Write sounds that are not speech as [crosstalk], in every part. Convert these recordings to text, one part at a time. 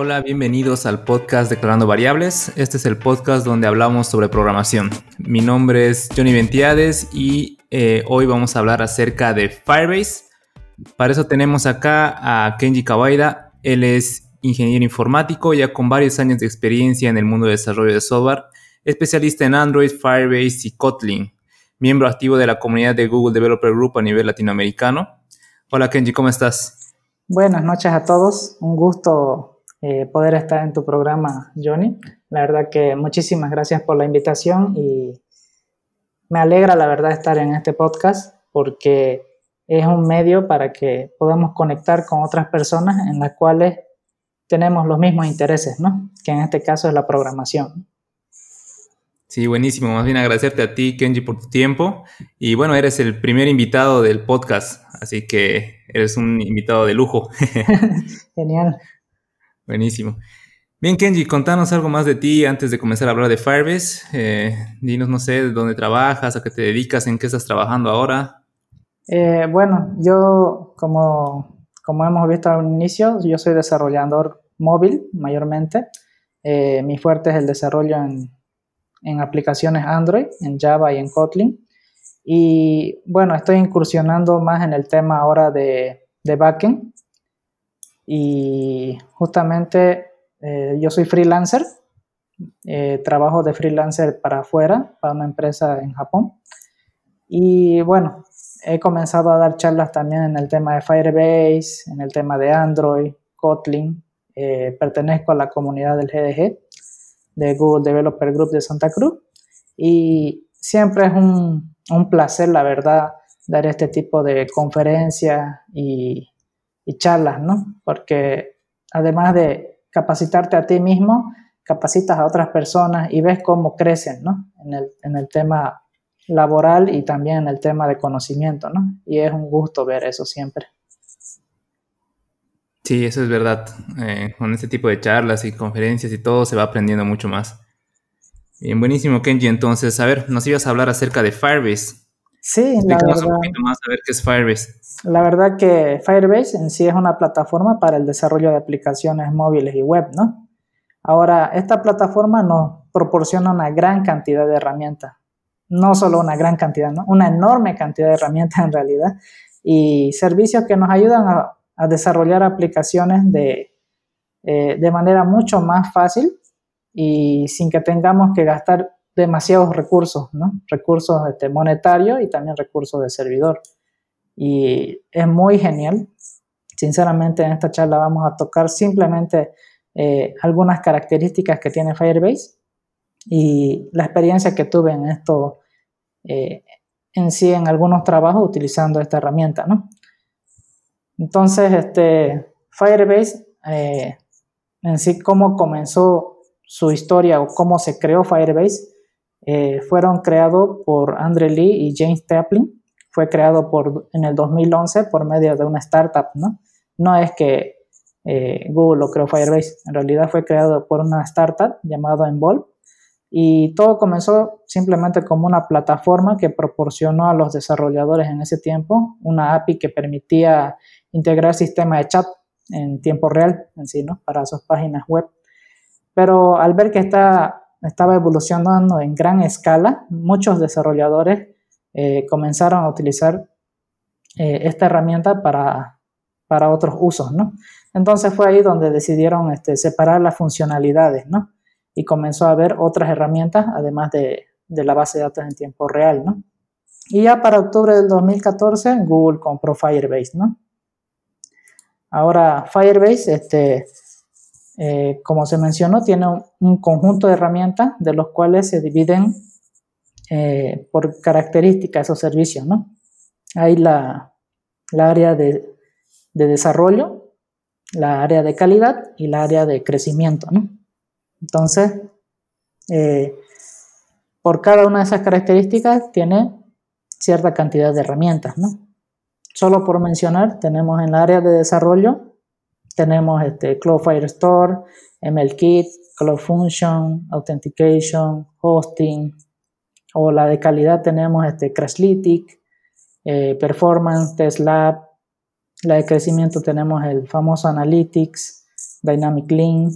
Hola, bienvenidos al podcast Declarando Variables. Este es el podcast donde hablamos sobre programación. Mi nombre es Johnny Ventiades y eh, hoy vamos a hablar acerca de Firebase. Para eso tenemos acá a Kenji Kawaida. Él es ingeniero informático ya con varios años de experiencia en el mundo de desarrollo de software, especialista en Android, Firebase y Kotlin, miembro activo de la comunidad de Google Developer Group a nivel latinoamericano. Hola Kenji, ¿cómo estás? Buenas noches a todos, un gusto eh, poder estar en tu programa, Johnny. La verdad que muchísimas gracias por la invitación y me alegra, la verdad, estar en este podcast porque es un medio para que podamos conectar con otras personas en las cuales tenemos los mismos intereses, ¿no? Que en este caso es la programación. Sí, buenísimo. Más bien agradecerte a ti, Kenji, por tu tiempo. Y bueno, eres el primer invitado del podcast, así que eres un invitado de lujo. [laughs] Genial. Buenísimo. Bien, Kenji, contanos algo más de ti antes de comenzar a hablar de Firebase. Eh, dinos, no sé, dónde trabajas, a qué te dedicas, en qué estás trabajando ahora. Eh, bueno, yo, como, como hemos visto al inicio, yo soy desarrollador móvil mayormente. Eh, mi fuerte es el desarrollo en, en aplicaciones Android, en Java y en Kotlin. Y bueno, estoy incursionando más en el tema ahora de, de backend y justamente eh, yo soy freelancer, eh, trabajo de freelancer para afuera, para una empresa en Japón. Y bueno, he comenzado a dar charlas también en el tema de Firebase, en el tema de Android, Kotlin. Eh, pertenezco a la comunidad del GDG, de Google Developer Group de Santa Cruz. Y siempre es un, un placer, la verdad, dar este tipo de conferencias y y charlas, ¿no? Porque además de capacitarte a ti mismo, capacitas a otras personas y ves cómo crecen, ¿no? En el, en el tema laboral y también en el tema de conocimiento, ¿no? Y es un gusto ver eso siempre. Sí, eso es verdad. Eh, con este tipo de charlas y conferencias y todo se va aprendiendo mucho más. Bien, buenísimo, Kenji. Entonces, a ver, nos ibas a hablar acerca de Firebase. Sí, la verdad. un poquito más a ver qué es Firebase. La verdad que Firebase en sí es una plataforma para el desarrollo de aplicaciones móviles y web, ¿no? Ahora, esta plataforma nos proporciona una gran cantidad de herramientas. No solo una gran cantidad, ¿no? Una enorme cantidad de herramientas [laughs] en realidad. Y servicios que nos ayudan a, desarrollar aplicaciones de, eh, de manera mucho más fácil y sin que tengamos que gastar demasiados recursos. Recursos este, monetarios y también recursos de servidor y es muy genial. Sinceramente, en esta charla vamos a tocar simplemente eh, algunas características que tiene Firebase y la experiencia que tuve en esto eh, en sí en algunos trabajos utilizando esta herramienta. Entonces, este, Firebase, eh, en sí, cómo comenzó su historia o cómo se creó Firebase, fueron creados por Andre Lee y James Taplin fue creado por, en el 2011 por medio de una startup, ¿no? No es que eh, Google lo creó Firebase, en realidad fue creado por una startup llamada Envolve y todo comenzó simplemente como una plataforma que proporcionó a los desarrolladores en ese tiempo una API que permitía integrar sistema de chat en tiempo real en sí, ¿no? Para sus páginas web. Pero al ver que está, estaba evolucionando en gran escala, muchos desarrolladores eh, comenzaron a utilizar eh, esta herramienta para, para, otros usos, ¿no? Entonces fue ahí donde decidieron este, separar las funcionalidades, ¿no? Y comenzó a haber otras herramientas, además de, de, la base de datos en tiempo real, ¿no? Y ya para octubre del 2014, Google compró Firebase, ¿no? Ahora, Firebase, este, eh, como se mencionó, tiene un, conjunto de herramientas de los cuales se dividen eh, por características esos servicios, ¿no? Hay la, área de, desarrollo, la área de calidad y la área de crecimiento. Entonces, eh, por cada una de esas características tiene cierta cantidad de herramientas. Solo por mencionar, tenemos en la área de desarrollo, tenemos este Cloud Firestore, MLKit, Cloud Function, Authentication, Hosting, o la de calidad tenemos este Crashlytic, eh, Performance, TestLab, la de crecimiento tenemos el famoso Analytics, Dynamic Link.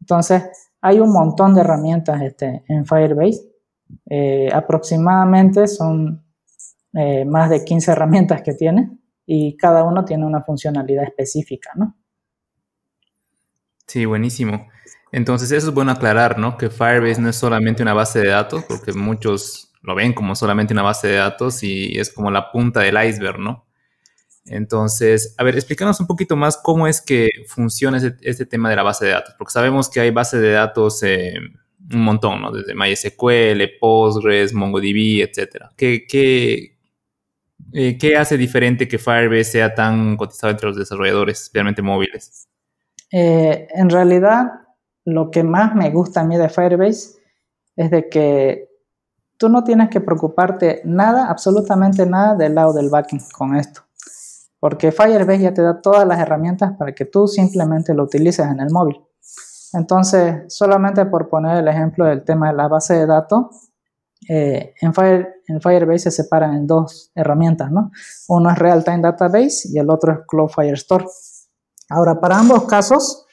Entonces, hay un montón de herramientas este, en Firebase. Eh, aproximadamente son eh, más de 15 herramientas que tiene y cada uno tiene una funcionalidad específica, ¿no? Sí, buenísimo. Entonces, eso es bueno aclarar, ¿no? Que Firebase no es solamente una base de datos, porque muchos lo ven como solamente una base de datos y es como la punta del iceberg, ¿no? Entonces, a ver, explícanos un poquito más cómo es que funciona este, tema de la base de datos, porque sabemos que hay bases de datos eh, un montón, ¿no? Desde MySQL, Postgres, MongoDB, etcétera. ¿Qué, qué, eh, ¿Qué hace diferente que Firebase sea tan cotizado entre los desarrolladores, especialmente móviles? Eh, en realidad, lo que más me gusta a mí de Firebase es de que tú no tienes que preocuparte nada, absolutamente nada del lado del backend con esto. Porque Firebase ya te da todas las herramientas para que tú simplemente lo utilices en el móvil. Entonces, solamente por poner el ejemplo del tema de la base de datos, eh, en, en, Firebase se separan en dos herramientas, ¿no? Uno es Real Time Database y el otro es Cloud Firestore. Ahora, para ambos casos,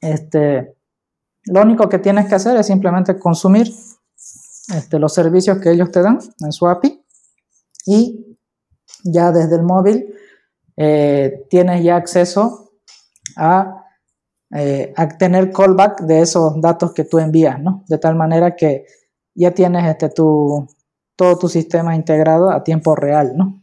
este, lo único que tienes que hacer es simplemente consumir este, los servicios que ellos te dan en su API y ya desde el móvil eh, tienes ya acceso a, eh, a, tener callback de esos datos que tú envías, ¿no? De tal manera que ya tienes este, tu, todo tu sistema integrado a tiempo real, ¿no?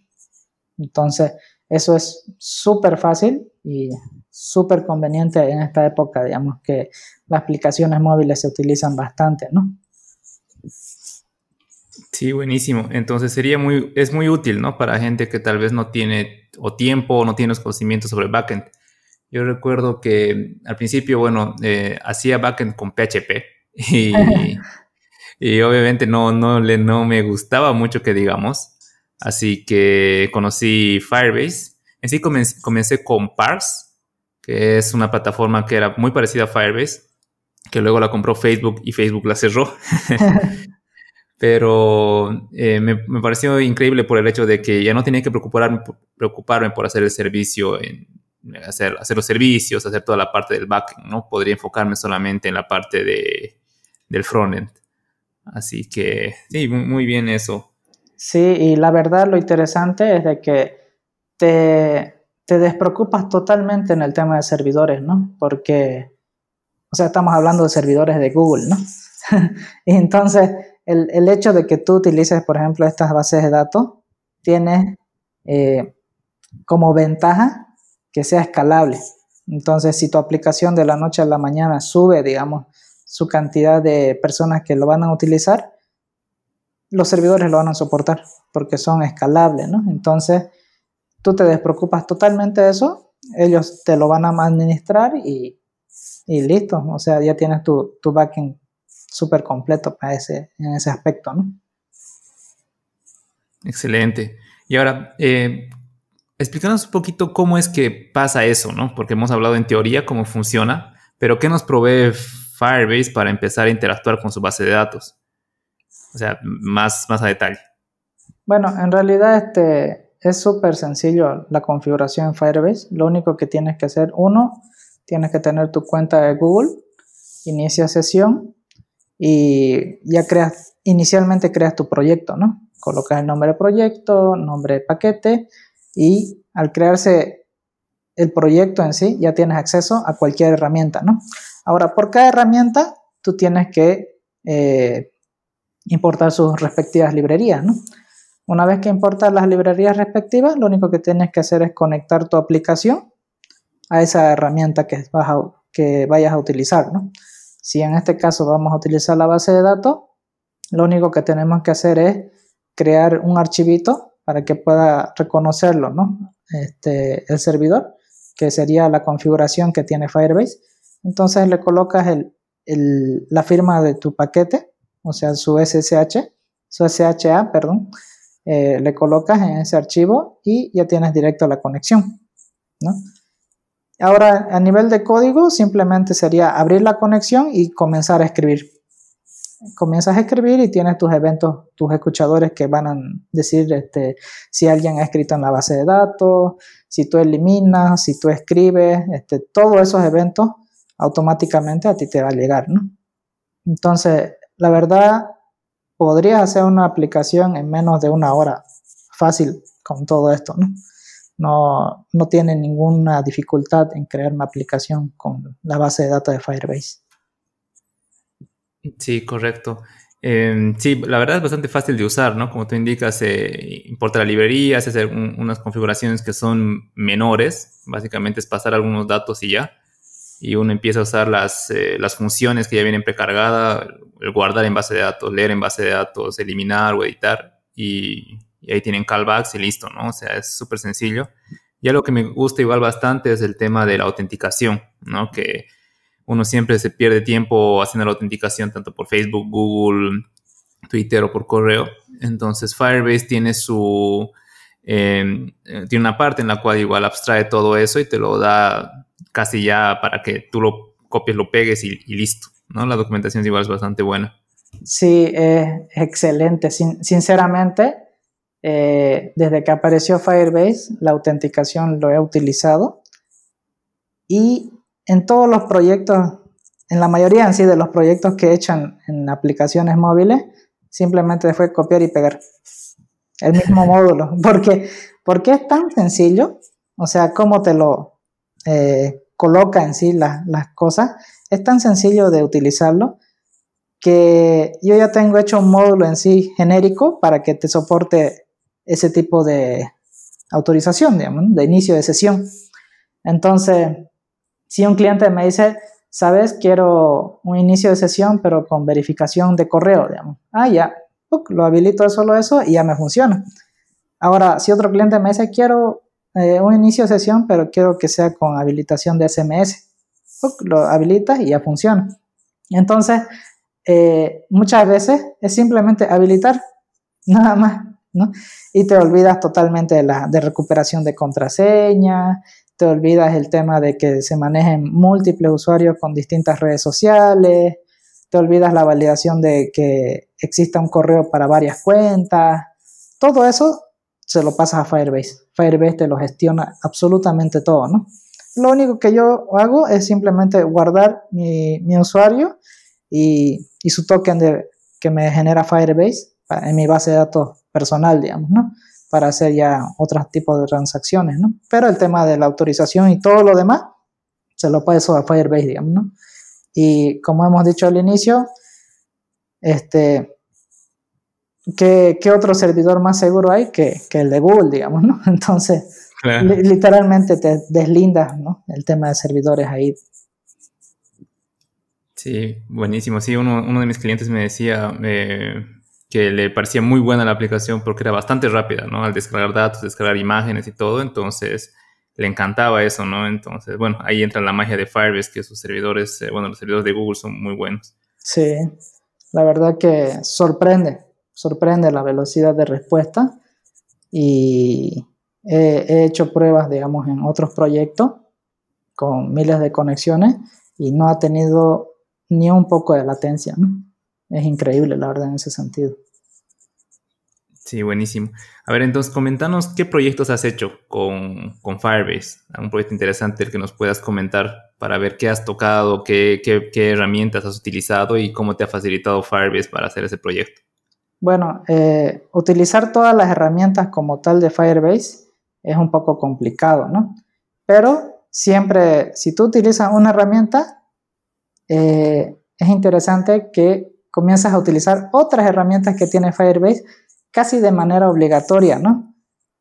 Entonces, eso es súper fácil y súper conveniente en esta época, digamos que las aplicaciones móviles se utilizan bastante, ¿no? Sí, buenísimo. Entonces sería muy, es muy útil, ¿no? Para gente que tal vez no tiene o tiempo o no tiene los conocimientos sobre backend. Yo recuerdo que al principio, bueno, eh, hacía backend con PHP y, [laughs] y obviamente no, no, le, no me gustaba mucho que digamos. Así que conocí Firebase. En sí comencé, comencé con Parse, que es una plataforma que era muy parecida a Firebase, que luego la compró Facebook y Facebook la cerró. [laughs] Pero eh, me, pareció increíble por el hecho de que ya no tenía que preocuparme, preocuparme por hacer el servicio, en, hacer, hacer los servicios, hacer toda la parte del backend, ¿no? Podría enfocarme solamente en la parte de, del frontend. Así que sí, muy bien eso. Sí, y la verdad lo interesante es de que te, te despreocupas totalmente en el tema de servidores, ¿no? Porque, o sea, estamos hablando de servidores de Google, ¿no? [laughs] y entonces, el, el, hecho de que tú utilices, por ejemplo, estas bases de datos, tiene eh, como ventaja que sea escalable. Entonces, si tu aplicación de la noche a la mañana sube, digamos, su cantidad de personas que lo van a utilizar, los servidores lo van a soportar porque son escalables, ¿no? Entonces, tú te despreocupas totalmente de eso, ellos te lo van a administrar y, y listo, o sea, ya tienes tu, tu backend súper completo para ese, en ese aspecto, ¿no? Excelente. Y ahora, eh, explícanos un poquito cómo es que pasa eso, ¿no? Porque hemos hablado en teoría cómo funciona, pero ¿qué nos provee Firebase para empezar a interactuar con su base de datos? O sea, más, más a detalle. Bueno, en realidad este, es súper sencillo la configuración en Firebase. Lo único que tienes que hacer, uno, tienes que tener tu cuenta de Google, inicia sesión y ya creas, inicialmente creas tu proyecto, ¿no? Colocas el nombre de proyecto, nombre de paquete y al crearse el proyecto en sí ya tienes acceso a cualquier herramienta, ¿no? Ahora, por cada herramienta tú tienes que eh, importar sus respectivas librerías, ¿no? Una vez que importas las librerías respectivas, lo único que tienes que hacer es conectar tu aplicación a esa herramienta que, que vayas a utilizar, ¿no? Si en este caso vamos a utilizar la base de datos, lo único que tenemos que hacer es crear un archivito para que pueda reconocerlo, ¿no? Este, el servidor, que sería la configuración que tiene Firebase. Entonces le colocas la firma de tu paquete o sea, su SSH, su SHA, perdón, eh, le colocas en ese archivo y ya tienes directo la conexión. Ahora, a nivel de código, simplemente sería abrir la conexión y comenzar a escribir. comienzas a escribir y tienes tus eventos, tus escuchadores que van a decir este, si alguien ha escrito en la base de datos, si tú eliminas, si tú escribes, este, todos esos eventos automáticamente a ti te va a llegar, ¿no? Entonces, la verdad, podrías hacer una aplicación en menos de una hora, fácil con todo esto, ¿no? No, no tiene ninguna dificultad en crear una aplicación con la base de datos de Firebase. Sí, correcto. Em, sí, la verdad es bastante fácil de usar, ¿no? Como tú indicas, eh, importa la librería, hace unas configuraciones que son menores, básicamente es pasar algunos datos y ya, y uno empieza a usar las, eh, las funciones que ya vienen precargadas, el guardar en base de datos, leer en base de datos, eliminar o editar, y, ahí tienen callbacks y listo, ¿no? O sea, es súper sencillo. Y algo que me gusta igual bastante es el tema de la autenticación, ¿no? Que uno siempre se pierde tiempo haciendo la autenticación tanto por Facebook, Google, Twitter o por correo. Entonces Firebase tiene su... Eh, tiene una parte en la cual igual abstrae todo eso y te lo da casi ya para que tú lo copies, lo pegues y, listo. ¿no? La documentación igual es bastante buena. Sí, es excelente. sinceramente, eh, desde que apareció Firebase, la autenticación lo he utilizado y en todos los proyectos, en la mayoría en sí de los proyectos que echan en aplicaciones móviles, simplemente fue copiar y pegar el mismo [laughs] módulo. Porque, porque es tan sencillo, o sea, cómo te lo eh, coloca en sí las cosas, es tan sencillo de utilizarlo que yo ya tengo hecho un módulo en sí genérico para que te soporte ese tipo de autorización, digamos, de inicio de sesión. Entonces, si un cliente me dice, sabes, quiero un inicio de sesión, pero con verificación de correo, digamos. Ah, ya, lo habilito solo eso y ya me funciona. Ahora, si otro cliente me dice, quiero eh, un inicio de sesión, pero quiero que sea con habilitación de SMS, lo habilitas y ya funciona. Entonces, eh, muchas veces es simplemente habilitar, [laughs] nada más, ¿no? Y te olvidas totalmente de la de recuperación de contraseña, te olvidas el tema de que se manejen múltiples usuarios con distintas redes sociales, te olvidas la validación de que exista un correo para varias cuentas, todo eso se lo pasas a Firebase. Firebase te lo gestiona absolutamente todo, ¿no? Lo único que yo hago es simplemente guardar mi, usuario y, y, su token de, que me genera Firebase en mi base de datos personal, digamos, ¿no? para hacer ya otros tipos de transacciones, ¿no? Pero el tema de la autorización y todo lo demás se lo paso a Firebase, digamos, ¿no? Y como hemos dicho al inicio, este, ¿qué, otro servidor más seguro hay que, el de Google, digamos, ¿no? [laughs] Entonces, literalmente te deslindas, ¿no? El tema de servidores ahí. Sí, buenísimo. Sí, uno, uno de mis clientes me decía, eh, que le parecía muy buena la aplicación porque era bastante rápida, ¿no? Al descargar datos, descargar imágenes y todo, entonces le encantaba eso, ¿no? Entonces, bueno, ahí entra la magia de Firebase, que sus servidores, eh, bueno, los servidores de Google son muy buenos. Sí, la verdad que sorprende, sorprende la velocidad de respuesta y he, he hecho pruebas, digamos, en otros proyectos con miles de conexiones y no ha tenido ni un poco de latencia, es increíble, la verdad, en ese sentido. Sí, buenísimo. A ver, entonces, comentanos qué proyectos has hecho con, Firebase. Un proyecto interesante el que nos puedas comentar para ver qué has tocado, qué, herramientas has utilizado y cómo te ha facilitado Firebase para hacer ese proyecto. Bueno, eh, utilizar todas las herramientas como tal de Firebase es un poco complicado, ¿no? Pero siempre, si tú utilizas una herramienta, eh, es interesante que comienzas a utilizar otras herramientas que tiene Firebase casi de manera obligatoria, ¿no?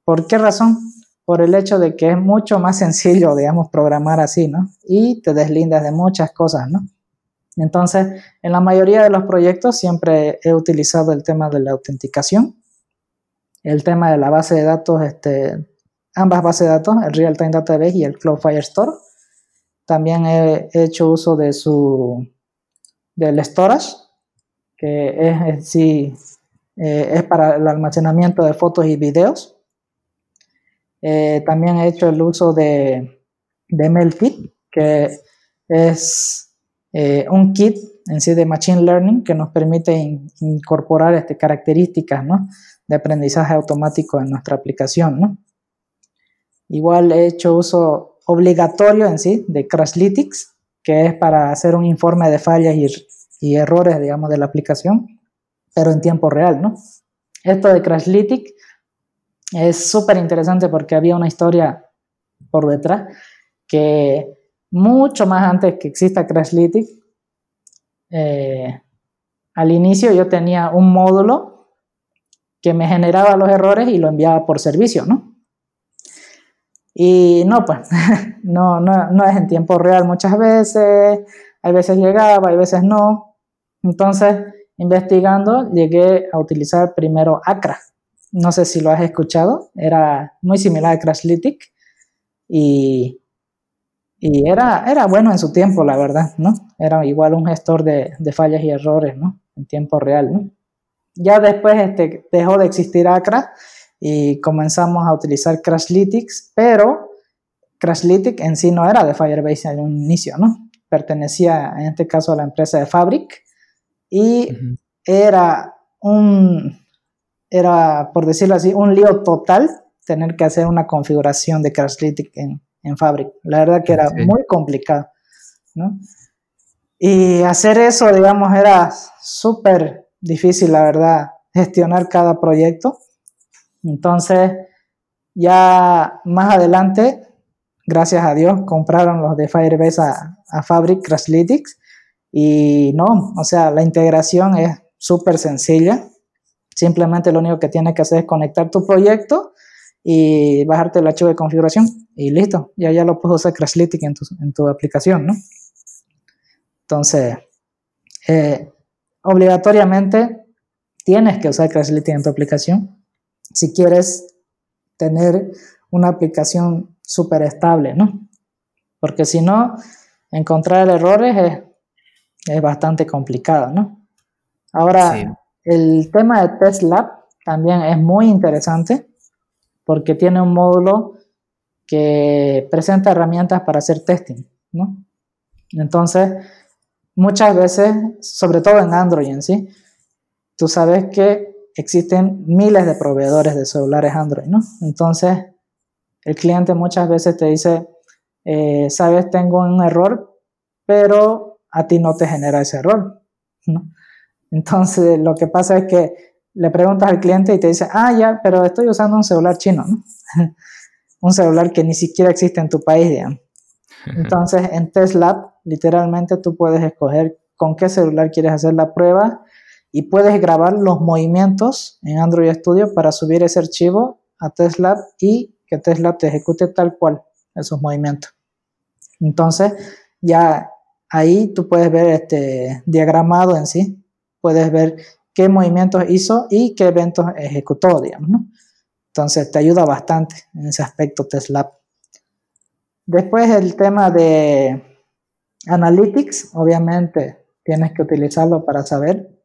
¿Por qué razón? Por el hecho de que es mucho más sencillo, digamos, programar así, ¿no? Y te deslindas de muchas cosas, ¿no? Entonces, en la mayoría de los proyectos siempre he utilizado el tema de la autenticación, el tema de la base de datos, este, ambas bases de datos, el Real Time Database y el Cloud Firestore. También he hecho uso de su del storage, que es, sí, eh, es para el almacenamiento de fotos y videos. Eh, también he hecho el uso de, de MailKit, que es, eh, un kit en sí de Machine Learning que nos permite incorporar este, características de aprendizaje automático en nuestra aplicación. Igual he hecho uso obligatorio en sí de Crashlytics, que es para hacer un informe de fallas y, y errores, digamos, de la aplicación, pero en tiempo real, ¿no? Esto de Crashlytics es súper interesante porque había una historia por detrás que mucho más antes que exista Crashlytics, eh, al inicio yo tenía un módulo que me generaba los errores y lo enviaba por servicio, ¿no? Y no, pues, [laughs] no, no, no es en tiempo real muchas veces, hay veces llegaba, hay veces no. Entonces, investigando, llegué a utilizar primero Acra. No sé si lo has escuchado, era muy similar a Crashlytic y y era, era bueno en su tiempo, la verdad, ¿no? Era igual un gestor de, fallas y errores, ¿no? En tiempo real, ¿no? Ya después este, dejó de existir Acra y comenzamos a utilizar Crashlytics, pero Crashlytics en sí no era de Firebase en un inicio, ¿no? Pertenecía en este caso a la empresa de Fabric y era un, era por decirlo así, un lío total tener que hacer una configuración de Crashlytics en, en Fabric. La verdad que era muy complicado, ¿no? Y hacer eso, digamos, era súper difícil, la verdad, gestionar cada proyecto. Entonces, ya más adelante, gracias a Dios, compraron los de Firebase a, a Fabric Crashlytics y no, o sea, la integración es súper sencilla. Simplemente lo único que tienes que hacer es conectar tu proyecto y bajarte el archivo de configuración y listo, ya, ya lo puedes usar Crashlytic en tu, en tu aplicación, ¿no? Entonces, eh, obligatoriamente tienes que usar Crashlytic en tu aplicación si quieres tener una aplicación súper estable, ¿no? Porque si no, encontrar errores es, es bastante complicado, ¿no? Ahora, el tema de TestLab también es muy interesante porque tiene un módulo que presenta herramientas para hacer testing, ¿no? Entonces, muchas veces, sobre todo en Android en sí, tú sabes que existen miles de proveedores de celulares Android, ¿no? Entonces, el cliente muchas veces te dice, eh, sabes, tengo un error, pero a ti no te genera ese error, ¿no? Entonces, lo que pasa es que le preguntas al cliente y te dice, ah, ya, pero estoy usando un celular chino, ¿no? [laughs] un celular que ni siquiera existe en tu país, digamos. Entonces, en TestLab, literalmente tú puedes escoger con qué celular quieres hacer la prueba y puedes grabar los movimientos en Android Studio para subir ese archivo a TestLab y que TestLab te ejecute tal cual esos movimientos. Entonces, ya ahí tú puedes ver este diagramado en sí, puedes ver qué movimientos hizo y qué eventos ejecutó, digamos, ¿no? Entonces te ayuda bastante en ese aspecto TestLab. Después el tema de Analytics, obviamente tienes que utilizarlo para saber.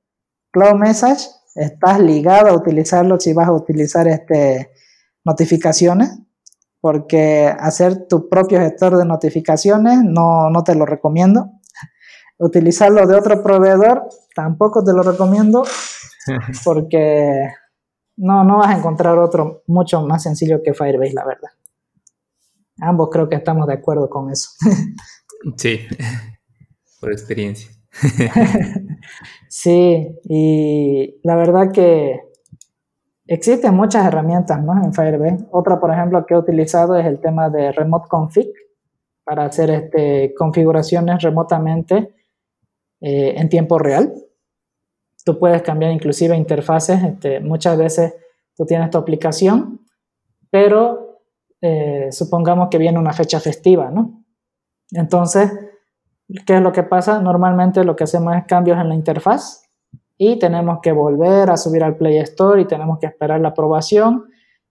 Cloud Message, estás ligado a utilizarlo si vas a utilizar este, notificaciones, porque hacer tu propio gestor de notificaciones no, no te lo recomiendo. [laughs] Utilizarlo de otro proveedor tampoco te lo recomiendo [laughs] porque no, no vas a encontrar otro mucho más sencillo que Firebase, la verdad. Ambos creo que estamos de acuerdo con eso. [laughs] sí, [laughs] por experiencia. [laughs] sí, y la verdad que existen muchas herramientas ¿no? en Firebase. Otra, por ejemplo, que he utilizado es el tema de Remote Config para hacer este, configuraciones remotamente eh, en tiempo real. Tú puedes cambiar inclusive interfaces. Este, muchas veces tú tienes tu aplicación, pero eh, supongamos que viene una fecha festiva, ¿no? Entonces, ¿qué es lo que pasa? Normalmente lo que hacemos es cambios en la interfaz y tenemos que volver a subir al Play Store y tenemos que esperar la aprobación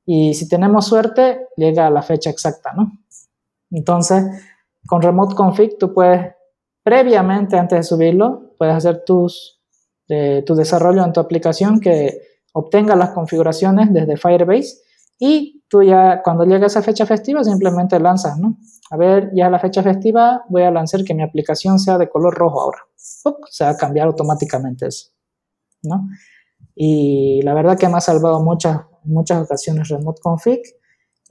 y si tenemos suerte llega a la fecha exacta, ¿no? Entonces, con Remote Config tú puedes previamente, antes de subirlo, puedes hacer tus, tu desarrollo en tu aplicación que obtenga las configuraciones desde Firebase y tú ya cuando llega esa fecha festiva simplemente lanzas, ¿no? A ver, ya la fecha festiva voy a lanzar que mi aplicación sea de color rojo ahora. se va a cambiar automáticamente eso, ¿no? Y la verdad que me ha salvado muchas, muchas ocasiones Remote Config.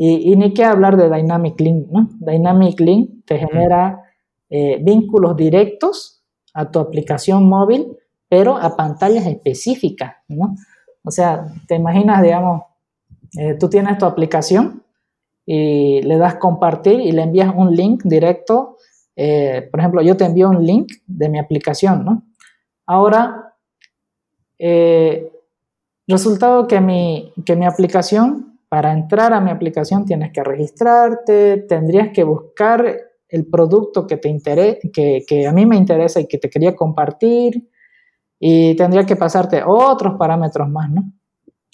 Y, ni que hablar de Dynamic Link, ¿no? Dynamic Link te genera eh, vínculos directos a tu aplicación móvil, pero a pantallas específicas, ¿no? O sea, te imaginas, digamos, eh, tú tienes tu aplicación y le das compartir y le envías un link directo. Eh, por ejemplo, yo te envío un link de mi aplicación, ¿no? Ahora, eh, resultado que mi, que mi aplicación, para entrar a mi aplicación tienes que registrarte, tendrías que buscar el producto que, te interesa, que, que a mí me interesa y que te quería compartir y tendría que pasarte otros parámetros más, ¿no?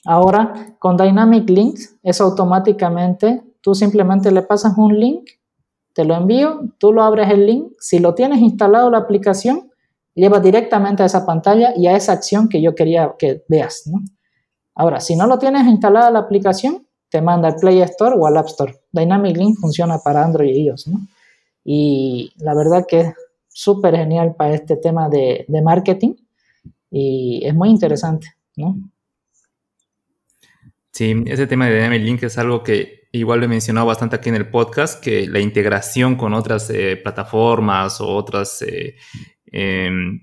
Ahora, con Dynamic Links, es automáticamente, tú simplemente le pasas un link, te lo envío, tú lo abres el link, si lo tienes instalado la aplicación, lleva directamente a esa pantalla y a esa acción que yo quería que veas, ¿no? Ahora, si no lo tienes instalada la aplicación, te manda al Play Store o al App Store. Dynamic Link funciona para Android y iOS. Y la verdad que es súper genial para este tema de, de marketing y es muy interesante, ¿no? Sí, ese tema de Dynamic Link es algo que igual lo he mencionado bastante aquí en el podcast, que la integración con otras eh, plataformas o otras eh, em,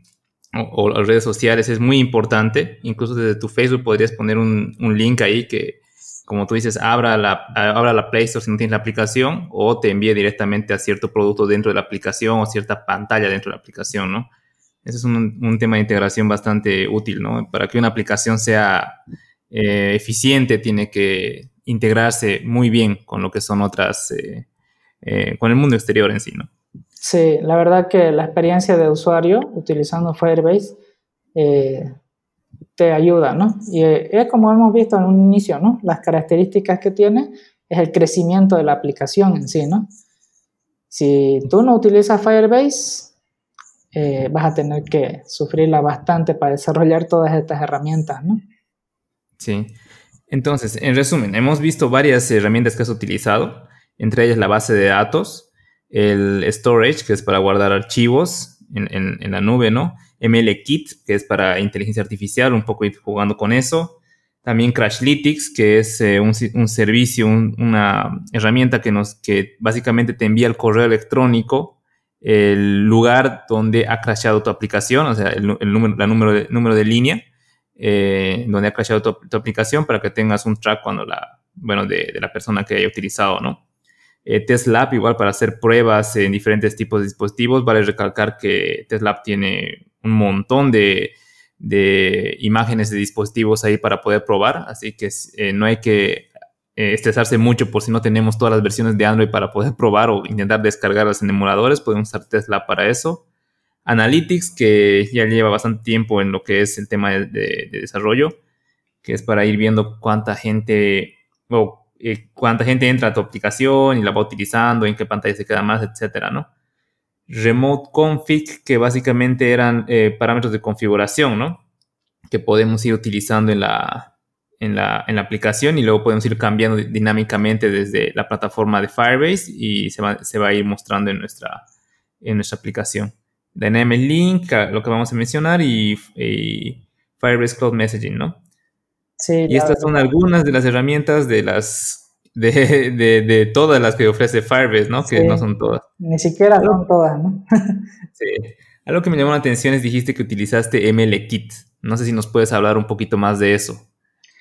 o, redes sociales es muy importante. Incluso desde tu Facebook podrías poner un, link ahí que, como tú dices, abra la, abra la Play Store si no tienes la aplicación o te envíe directamente a cierto producto dentro de la aplicación o cierta pantalla dentro de la aplicación, ¿no? Ese es un, un tema de integración bastante útil, ¿no? Para que una aplicación sea eh, eficiente, tiene que integrarse muy bien con lo que son otras, eh, eh, con el mundo exterior en sí, ¿no? Sí, la verdad que la experiencia de usuario utilizando Firebase te ayuda, ¿no? Y es como hemos visto en un inicio, ¿no? Las características que tiene es el crecimiento de la aplicación en sí, ¿no? Si tú no utilizas Firebase, vas a tener que sufrirla bastante para desarrollar todas estas herramientas, ¿no? Sí. Entonces, en resumen, hemos visto varias herramientas que has utilizado, entre ellas la base de datos, el storage, que es para guardar archivos en, la nube, ¿no? MLKit, que es para inteligencia artificial, un poco jugando con eso. También Crashlytics, que es eh, un, servicio, una herramienta que, nos, que básicamente te envía el correo electrónico, el lugar donde ha crashado tu aplicación, o sea, el, número, la número, de, número de línea eh, donde ha crashado tu, aplicación para que tengas un track cuando la, bueno, de, la persona que haya utilizado, ¿no? Eh, TestLab igual para hacer pruebas en diferentes tipos de dispositivos. Vale recalcar que TestLab tiene un montón de, imágenes de dispositivos ahí para poder probar, así que eh, no hay que estresarse mucho por si no tenemos todas las versiones de Android para poder [laughs] probar o intentar descargarlas en emuladores. Podemos usar TestLab para eso. Analytics, que ya lleva bastante tiempo en lo que es el tema de, desarrollo, que es para ir viendo cuánta gente o eh, cuánta gente entra a tu aplicación y la va utilizando, en qué pantalla se queda más, etcétera, ¿no? Remote config, que básicamente eran eh, parámetros de configuración, ¿no? Que podemos ir utilizando en la, en la, en la, aplicación y luego podemos ir cambiando dinámicamente desde la plataforma de Firebase y se va, se va a ir mostrando en nuestra, en nuestra aplicación. Dynamic Link, lo que vamos a mencionar, y, Firebase Cloud Messaging, ¿no? Sí. Y estas son algunas de las herramientas de las de, todas las que ofrece Firebase, ¿no? Que no son todas. Ni siquiera son todas, ¿no? [laughs] sí. Algo que me llamó la atención es dijiste que utilizaste MLKit. No sé si nos puedes hablar un poquito más de eso.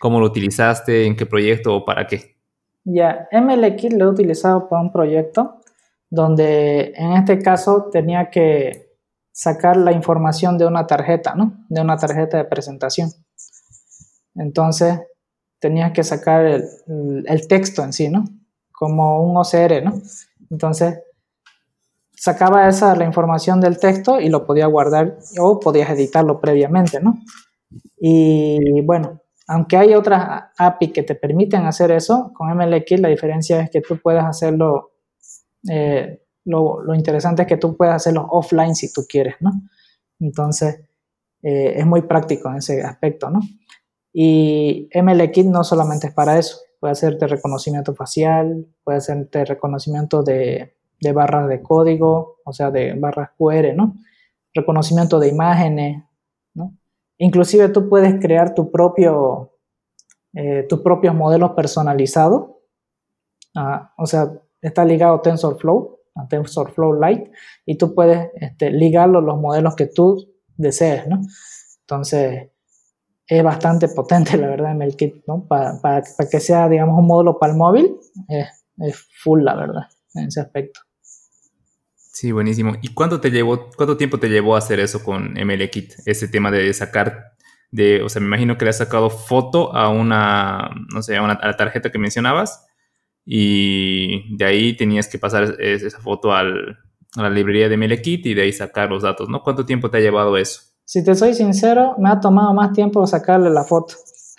¿Cómo lo utilizaste? ¿En qué proyecto o para qué? Ya, MLKit lo he utilizado para un proyecto donde en este caso tenía que sacar la información de una tarjeta, ¿no? De una tarjeta de presentación. Entonces, tenías que sacar el, texto en sí, ¿no? Como un OCR, ¿no? Entonces, sacaba esa la información del texto y lo podía guardar o podías editarlo previamente, ¿no? Y bueno, aunque hay otras API que te permiten hacer eso, con MLX la diferencia es que tú puedes hacerlo eh, lo, interesante es que tú puedes hacerlo offline si tú quieres, ¿no? Entonces, eh, es muy práctico en ese aspecto, ¿no? Y MLKit no solamente es para eso. puede hacerte reconocimiento facial, puede hacerte reconocimiento de, de barras de código, o sea, de barras QR, ¿no? Reconocimiento de imágenes. Inclusive tú puedes crear tu propio, eh, tus propios modelos personalizados, ah, o sea, está ligado a TensorFlow, a TensorFlow Lite, y tú puedes este, ligarlo los modelos que tú desees, ¿no? Entonces, es bastante [laughs] potente, la verdad, MLKit, ¿no? Para, para, que sea, digamos, un módulo para el móvil, es, es, full, la verdad, en ese aspecto. Sí, buenísimo. ¿Y cuánto te llevó, cuánto tiempo te llevó a hacer eso con MLKit? Ese tema de sacar, de, o sea, me imagino que le has sacado foto a una, no sé, a, una, a la tarjeta que mencionabas y de ahí tenías que pasar esa foto al, a la librería de MLKit y de ahí sacar los datos, ¿no? ¿Cuánto tiempo te ha llevado eso? Si te soy sincero, me ha tomado más tiempo sacarle la foto.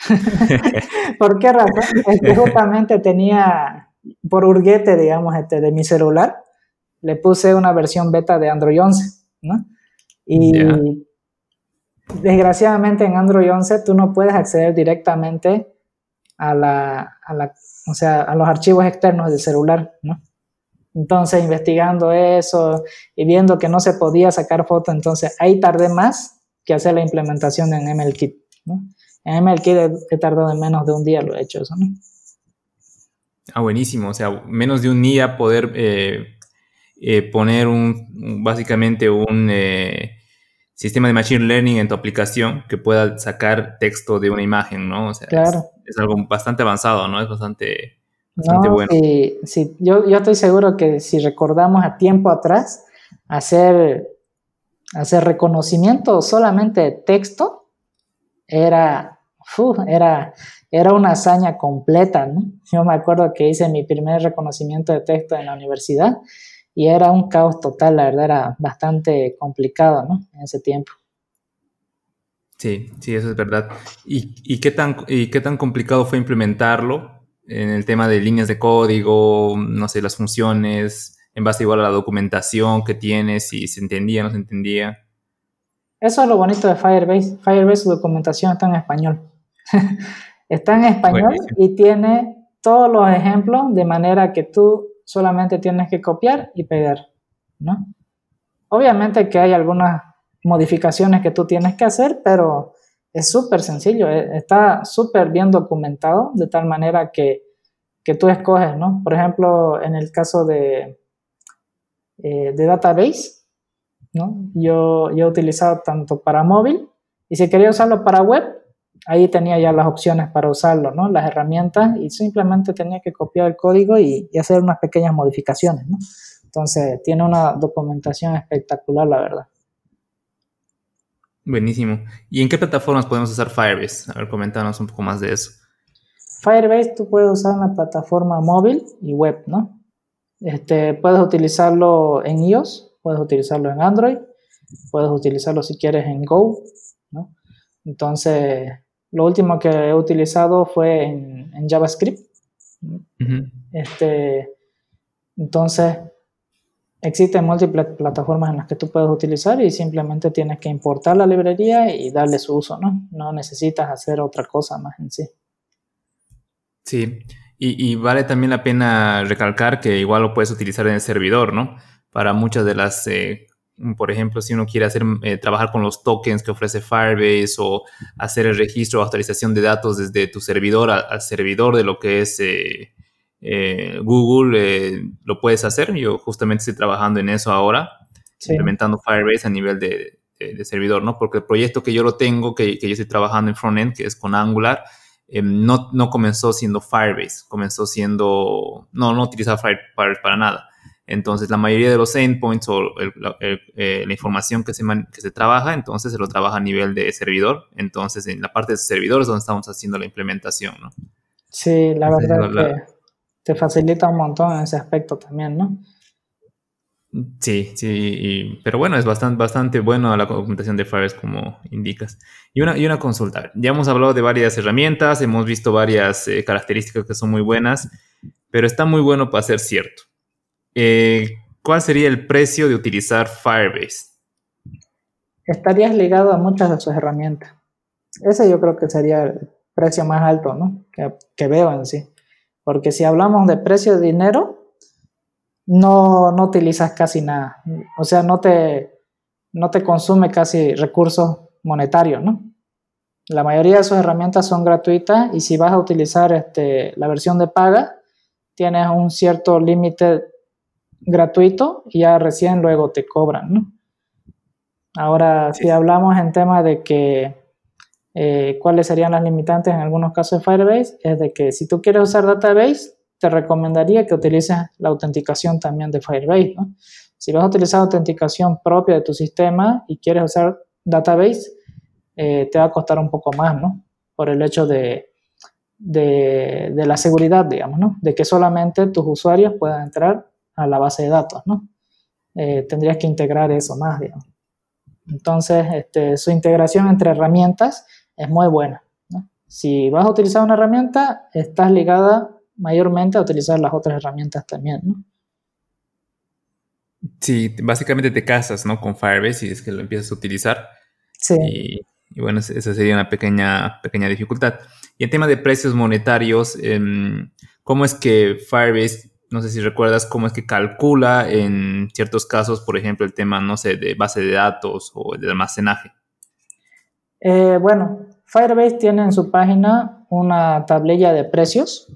[laughs] ¿Por qué razón? Es que [laughs] justamente tenía, por urguete, digamos, este, de mi celular, le puse una versión beta de Android 11, ¿no? Y desgraciadamente en Android 11 tú no puedes acceder directamente a la, a la, o sea, a los archivos externos del celular, ¿no? Entonces, investigando eso y viendo que no se podía sacar foto, entonces ahí tardé más que hacer la implementación en MLKit. ¿no? En MLKit he, tardado en menos de un día, lo he hecho eso. ¿no? Ah, buenísimo. O sea, menos de un día poder eh, eh, poner un, básicamente un eh, sistema de machine learning en tu aplicación que pueda sacar texto de una imagen, ¿no? O sea, claro. es, algo bastante avanzado, ¿no? Es bastante, bastante no, bueno. Sí, sí. Yo, yo estoy seguro que si recordamos a tiempo atrás, hacer hacer reconocimiento solamente de texto era, era, era una hazaña completa, ¿no? Yo me acuerdo que hice mi primer reconocimiento de texto en la universidad y era un caos total, la verdad era bastante complicado, ¿no? En ese tiempo. Sí, sí, eso es verdad. ¿Y, y, qué, tan, ¿Y qué tan complicado fue implementarlo en el tema de líneas de código, no sé, las funciones? en base igual a la documentación que tienes, si se entendía, no se entendía. Eso es lo bonito de Firebase. Firebase, su documentación está en español. [laughs] está en español y tiene todos los ejemplos de manera que tú solamente tienes que copiar y pegar, ¿no? Obviamente que hay algunas modificaciones que tú tienes que hacer, pero es súper sencillo, eh, está súper bien documentado de tal manera que, que tú escoges, ¿no? Por ejemplo, en el caso de, eh, de database, ¿no? Yo, yo he utilizado tanto para móvil y si quería usarlo para web, ahí tenía ya las opciones para usarlo, ¿no? Las herramientas y simplemente tenía que copiar el código y, hacer unas pequeñas modificaciones, ¿no? Entonces, tiene una documentación espectacular, la verdad. Buenísimo. ¿Y en qué plataformas podemos usar Firebase? A ver, coméntanos un poco más de eso. Firebase tú puedes usar en la plataforma móvil y web, ¿no? Este, puedes utilizarlo en iOS, puedes utilizarlo en Android, puedes utilizarlo si quieres en Go, ¿no? Entonces, lo último que he utilizado fue en, JavaScript. este, entonces, existen múltiples plataformas en las que tú puedes utilizar y simplemente tienes que importar la librería y darle su uso, ¿no? No necesitas hacer otra cosa más en sí. Sí. Y, vale también la pena recalcar que igual lo puedes utilizar en el servidor, ¿no? Para muchas de las, eh, por ejemplo, si uno quiere hacer, eh, trabajar con los tokens que ofrece Firebase o hacer el registro o actualización de datos desde tu servidor al, servidor de lo que es eh, Google, lo puedes hacer. Yo justamente estoy trabajando en eso ahora, implementando Firebase a nivel de, servidor, ¿no? Porque el proyecto que yo lo tengo, que, que yo estoy trabajando en frontend, que es con Angular, no, no, comenzó siendo Firebase, comenzó siendo, no, no utilizaba Firebase para nada. Entonces, la mayoría de los endpoints o eh, la, información que se, que se trabaja, entonces se lo trabaja a nivel de servidor. Entonces, en la parte de servidor es donde estamos haciendo la implementación, ¿no? Sí, la verdad que te facilita un montón en ese aspecto también, ¿no? Sí, sí, pero bueno, es bastante, bastante bueno la documentación de Firebase como indicas. Y una, y una consulta, ya hemos hablado de varias herramientas, hemos visto varias eh, características que son muy buenas, pero está muy bueno para ser cierto. Eh, ¿Cuál sería el precio de utilizar Firebase? Estarías ligado a muchas de sus herramientas. Ese yo creo que sería el precio más alto, ¿no? Que, que veo en sí. Porque si hablamos de precio de dinero, no, no utilizas casi nada. O sea, no te, no te consume casi recursos monetarios, ¿no? La mayoría de sus herramientas son gratuitas y si vas a utilizar este, la versión de paga, tienes un cierto límite gratuito y ya recién luego te cobran, ¿no? Ahora, si hablamos en tema de que eh, cuáles serían las limitantes en algunos casos de Firebase, es de que si tú quieres usar database, te recomendaría que utilices la autenticación también de Firebase, ¿no? Si vas a utilizar autenticación propia de tu sistema y quieres usar database, eh, te va a costar un poco más, ¿no? Por el hecho de, de, la seguridad, digamos, ¿no? De que solamente tus usuarios puedan entrar a la base de datos, ¿no? Eh, tendrías que integrar eso más, digamos. Entonces, este, su integración entre herramientas es muy buena. ¿no? Si vas a utilizar una herramienta, estás ligada mayormente a utilizar las otras herramientas también, ¿no? Sí, básicamente te casas, ¿no? Con Firebase y es que lo empiezas a utilizar. Sí. Y bueno, esa sería una pequeña, pequeña dificultad. Y en tema de precios monetarios, em, ¿cómo es que Firebase, no sé si recuerdas, cómo es que calcula en ciertos casos, por ejemplo, el tema, no sé, de base de datos o de almacenaje? Eh, bueno, Firebase tiene en su página una tablilla de precios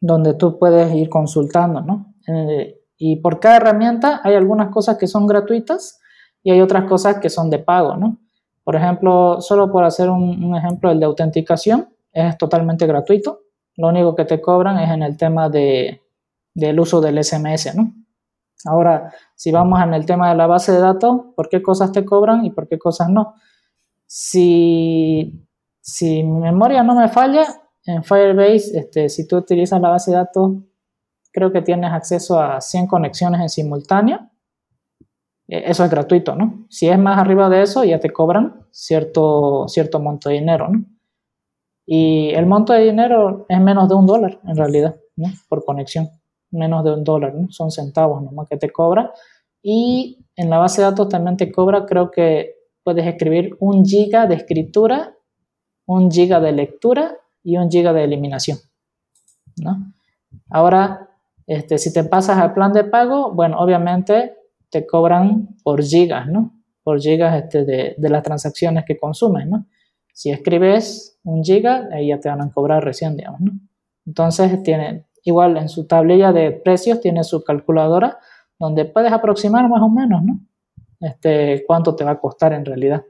donde tú puedes ir consultando, ¿no? Eh, y por cada herramienta hay algunas cosas que son gratuitas y hay otras cosas que son de pago, ¿no? Por ejemplo, solo por hacer un, ejemplo, el de autenticación es totalmente gratuito. Lo único que te cobran es en el tema de, del uso del SMS, ¿no? Ahora, si vamos en el tema de la base de datos, ¿por qué cosas te cobran y por qué cosas no? Si, si mi memoria no me falla, en Firebase, este, si tú utilizas la base de datos, creo que tienes acceso a 100 conexiones en simultáneo eh, eso es gratuito, ¿no? Si es más arriba de eso, ya te cobran cierto, cierto monto de dinero, ¿no? Y el monto de dinero es menos de un dólar, en realidad, ¿no? Por conexión, menos de un dólar, ¿no? Son centavos nomás que te cobra. Y en la base de datos también te cobra, creo que puedes escribir un giga de escritura, un giga de lectura y un giga de eliminación, ¿no? Ahora, este, si te pasas al plan de pago, bueno, obviamente te cobran por gigas, ¿no? Por gigas este, de, de, las transacciones que consumes, ¿no? Si escribes un giga, ahí ya te van a cobrar recién, digamos, ¿no? Entonces, tiene, igual en su tablilla de precios tiene su calculadora donde puedes aproximar más o menos, ¿no? Este, cuánto te va a costar en realidad.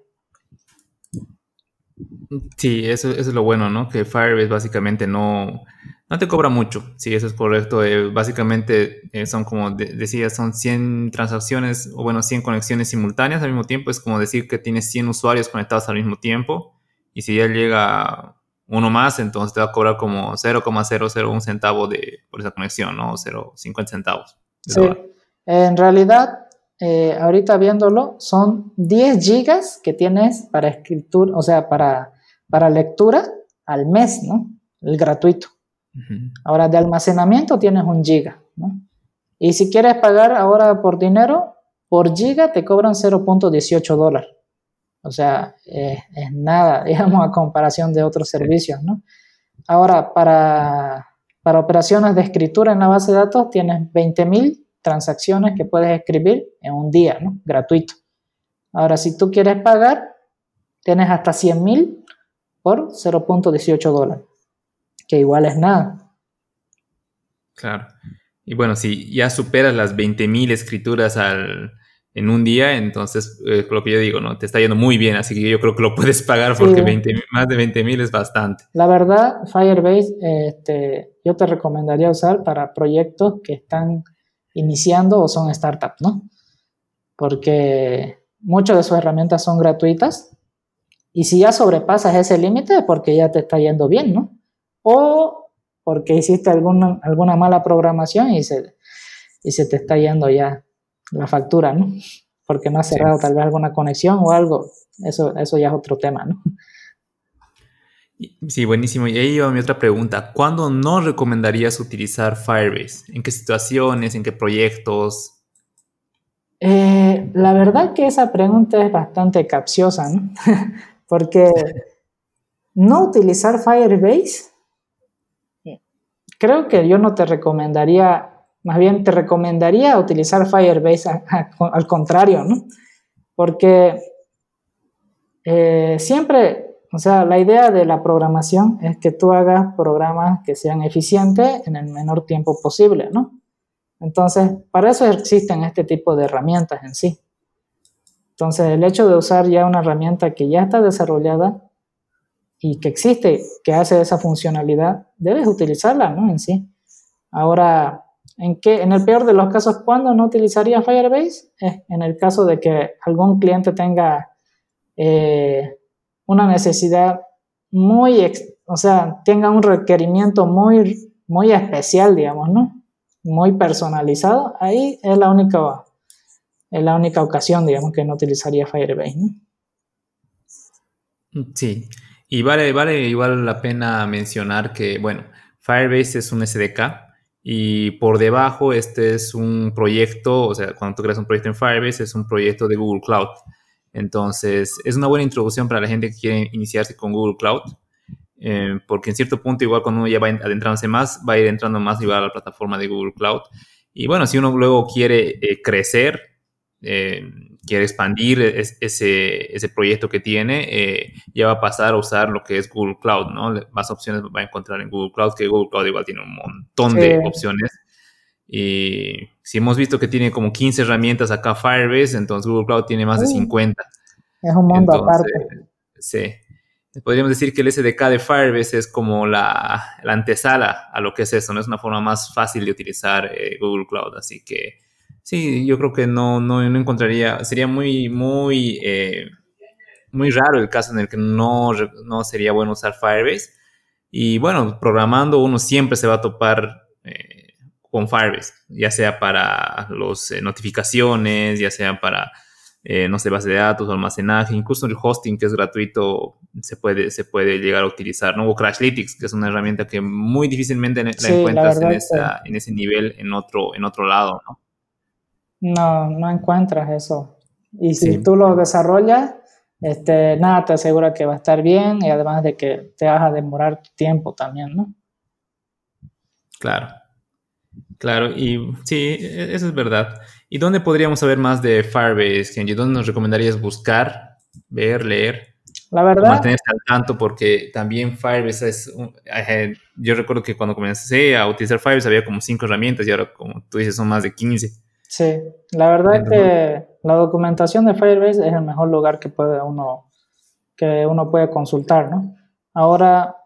Sí, eso, es lo bueno, ¿no? Que Firebase básicamente no, no te cobra mucho, sí, eso es correcto. Eh, básicamente eh, son como decía, son 100 transacciones o bueno, 100 conexiones simultáneas al mismo tiempo. Es como decir que tienes 100 usuarios conectados al mismo tiempo y si ya llega uno más, entonces te va a cobrar como 0,001 centavo de, por esa conexión, ¿no? 0,50 centavos. Sí, en realidad, eh, ahorita viéndolo, son 10 gigas que tienes para escritura, o sea, para, para lectura al mes, ¿no? El gratuito. Ahora, de almacenamiento tienes un giga, ¿no? Y si quieres pagar ahora por dinero, por giga te cobran 0.18 dólares. O sea, es nada, [laughs] digamos, a comparación de otros servicios, ¿no? Ahora, para, para operaciones de escritura en la base de datos, tienes 20.000 transacciones que puedes escribir en un día, ¿no? Gratuito. Ahora, si tú quieres pagar, tienes hasta 100.000 por 0.18 dólares que igual es nada. Claro. Y bueno, si ya superas las 20.000 escrituras al, en un día, entonces eh, lo que yo digo, ¿no? Te está yendo muy bien, así que yo creo que lo puedes [laughs] pagar porque más de 20.000 es bastante. La verdad, Firebase, este, yo te recomendaría usar para proyectos que están iniciando o son startups, ¿no? Porque muchas de sus herramientas son gratuitas y si ya sobrepasas ese límite es porque ya te está yendo bien, ¿no? o porque hiciste alguna, alguna mala programación y se, y se te está yendo ya la factura, ¿no? Porque no has cerrado tal vez alguna conexión o algo. Eso, eso ya es otro tema, ¿no? Sí, buenísimo. Y ahí va mi otra pregunta. ¿Cuándo no recomendarías utilizar Firebase? ¿En qué situaciones? ¿En qué proyectos? Eh, la verdad que esa pregunta es bastante capciosa, ¿no? [laughs] Porque no utilizar Firebase creo que yo no te recomendaría, más bien te recomendaría utilizar Firebase al contrario, ¿no? Porque eh, siempre, o sea, la idea de la programación es que tú hagas programas que sean eficientes en el menor tiempo posible, ¿no? Entonces, para eso existen este tipo de herramientas en sí. Entonces, el hecho de usar ya una herramienta que ya está desarrollada y que existe, que hace esa funcionalidad, debes utilizarla, ¿no? En sí. Ahora, ¿en qué? En el peor de los casos, ¿cuándo no utilizaría Firebase? en el caso de que algún cliente tenga eh, una necesidad muy, o sea, tenga un requerimiento muy, muy especial, digamos, ¿no? Muy personalizado, ahí es la única, es la única ocasión, digamos, que no utilizaría Firebase, ¿no? Sí, y vale, vale igual la pena mencionar que, bueno, Firebase es un SDK y por debajo este es un proyecto, o sea, cuando tú creas un proyecto en Firebase es un proyecto de Google Cloud. Entonces, es una buena introducción para la gente que quiere iniciarse con Google Cloud, eh, porque en cierto punto, igual cuando uno ya va adentrándose más, va a ir entrando más igual a la plataforma de Google Cloud. Y bueno, si uno luego quiere eh, crecer, eh, quiere expandir ese, ese, proyecto que tiene, ya va a pasar a usar lo que es Google Cloud, ¿no? Más opciones va a encontrar en Google Cloud, que Google Cloud igual tiene un montón de opciones. Y si hemos visto que tiene como 15 herramientas acá Firebase, entonces Google Cloud tiene más de 50. Es un mundo aparte. Sí. Podríamos decir que el SDK de Firebase es como la, antesala a lo que es eso, ¿no? Es una forma más fácil de utilizar eh, Google Cloud. Así que sí, yo creo que no, no, encontraría, sería muy, muy, eh, muy raro el caso en el que no, no sería bueno usar Firebase. Y bueno, programando uno siempre se va a topar eh, con Firebase, ya sea para las eh, notificaciones, ya sea para, eh, no sé, base de datos, almacenaje, incluso el hosting que es gratuito se puede, se puede llegar a utilizar, ¿no? O Crashlytics, que es una herramienta que muy difícilmente la encuentras en, ese nivel en otro, en otro lado, ¿no? No, no encuentras eso. Y si tú lo desarrollas, este, nada te asegura que va a estar bien y además de que te vas a demorar tiempo también, ¿no? Claro. Claro, y sí, e-, eso es verdad. ¿Y dónde podríamos saber más de Firebase, Kenji? ¿Dónde nos recomendarías buscar, ver, leer? La verdad. Mantenerse al tanto, porque también Firebase es. Eh, yo recuerdo que cuando comencé a utilizar Firebase había como cinco herramientas y ahora, como tú dices, son más de 15. Sí, la verdad es que la documentación de Firebase es el mejor lugar que puede uno que uno puede consultar, ¿no? Ahora,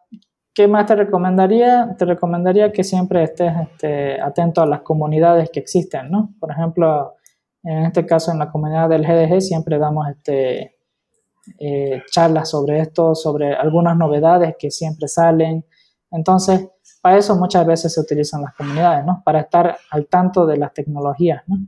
¿Qué más te recomendaría? Te recomendaría que siempre estés este, atento a las comunidades que existen, ¿no? Por ejemplo, en este caso, en la comunidad del GDG siempre damos este, eh, charlas sobre esto, sobre algunas novedades que siempre salen. Entonces, para eso muchas veces se utilizan las comunidades, ¿no? Para estar al tanto de las tecnologías, ¿no?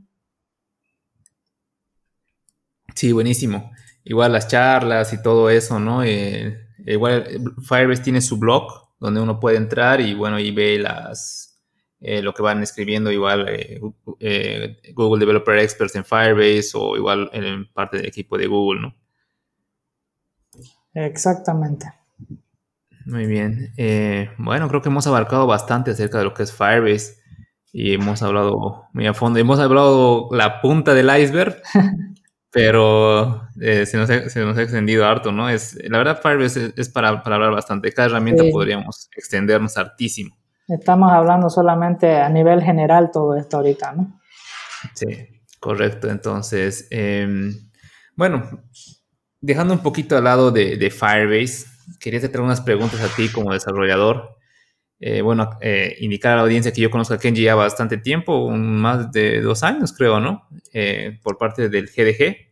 Sí, buenísimo. Igual las charlas y todo eso, ¿no? Eh, igual Firebase tiene su blog donde uno puede entrar y bueno, y ve las, eh, lo que van escribiendo igual eh, eh, Google Developer Experts en Firebase o igual en parte del equipo de Google, ¿no? Exactamente. Muy bien. bueno, creo que hemos abarcado bastante acerca de lo que es Firebase y hemos hablado muy a fondo. Hemos hablado la punta del iceberg, [laughs] pero eh, se, nos ha, extendido harto, ¿no? Es, la verdad, Firebase es, para, hablar bastante. Cada herramienta podríamos extendernos hartísimo. Estamos hablando solamente a nivel general todo esto ahorita, ¿no? Sí, correcto. Entonces, em, bueno, dejando un poquito al lado de, de Firebase, quería hacer unas preguntas a ti como desarrollador. Eh, bueno, eh, indicar a la audiencia que yo conozco a Kenji ya bastante tiempo, más de dos años creo, ¿no? Eh, por parte del GDG.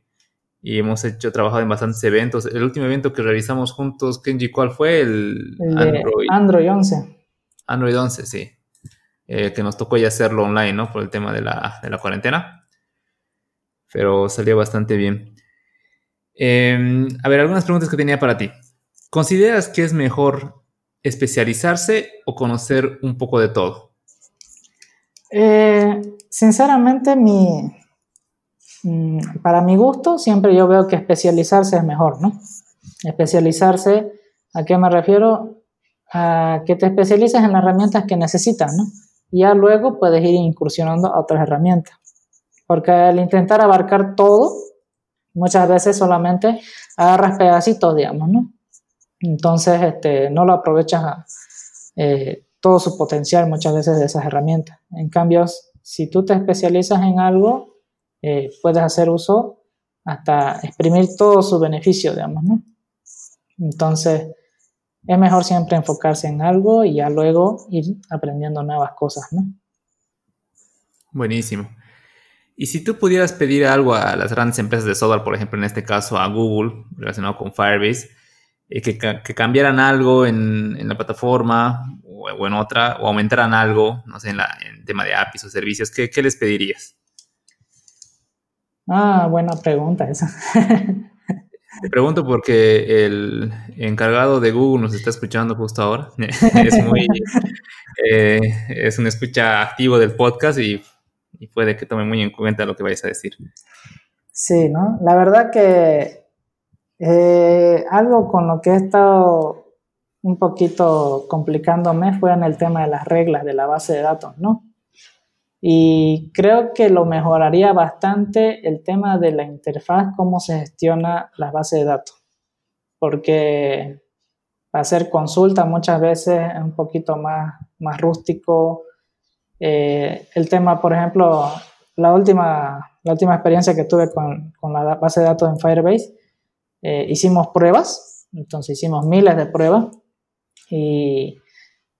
Y hemos hecho, trabajado en bastantes eventos. El último evento que realizamos juntos, Kenji, ¿cuál fue? El, Android. Android 11. Android 11, sí. que nos tocó ya hacerlo online, ¿no? Por el tema de la, de la cuarentena. Pero salió bastante bien. Em, a ver, algunas preguntas que tenía para ti. ¿Consideras que es mejor especializarse o conocer un poco de todo? Eh, sinceramente, mi, mm, para mi gusto, siempre yo veo que especializarse es mejor, ¿no? Especializarse, ¿a qué me refiero? a que te especialices en las herramientas que necesitas, ¿no? Ya luego puedes ir incursionando a otras herramientas. Porque al intentar abarcar todo, muchas veces solamente agarras pedacitos, digamos, ¿no? Entonces, este, no lo aprovechas eh, todo su potencial muchas veces de esas herramientas. En cambio, si tú te especializas en algo, eh, puedes hacer uso hasta exprimir todo su beneficio, digamos, ¿no? Entonces, es mejor siempre enfocarse en algo y ya luego ir aprendiendo nuevas cosas, ¿no? Buenísimo. Y si tú pudieras pedir algo a las grandes empresas de software, por ejemplo, en este caso a Google, relacionado con Firebase, eh, que, cambiaran algo en, la plataforma o, en otra, o aumentaran algo, no sé, en, la, en tema de APIs o servicios, ¿qué, qué les pedirías? Ah, buena pregunta esa. Te pregunto porque el encargado de Google nos está escuchando justo ahora. [laughs] es muy. Eh, es un escucha activo del podcast y, puede que tome muy en cuenta lo que vayas a decir. Sí, ¿no? La verdad que eh, algo con lo que he estado un poquito complicándome fue en el tema de las reglas de la base de datos, ¿no? Y creo que lo mejoraría bastante el tema de la interfaz, cómo se gestiona las bases de datos. Porque hacer consulta muchas veces es un poquito más, más rústico. Eh, el tema, por ejemplo, la última, la última experiencia que tuve con, con la base de datos en Firebase, eh, hicimos pruebas, entonces hicimos miles de pruebas y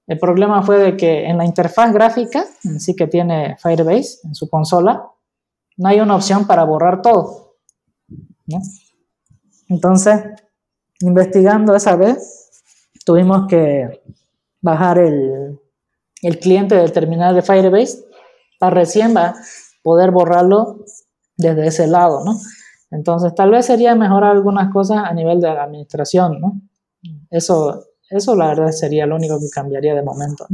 el problema fue de que en la interfaz gráfica, en sí que tiene Firebase en su consola, no hay una opción para borrar todo. Entonces, investigando esa vez, tuvimos que bajar el, cliente del terminal de Firebase para recién va poder borrarlo desde ese lado, ¿no? Entonces, tal vez sería mejorar algunas cosas a nivel de la administración, ¿no? Eso eso la verdad sería lo único que cambiaría de momento.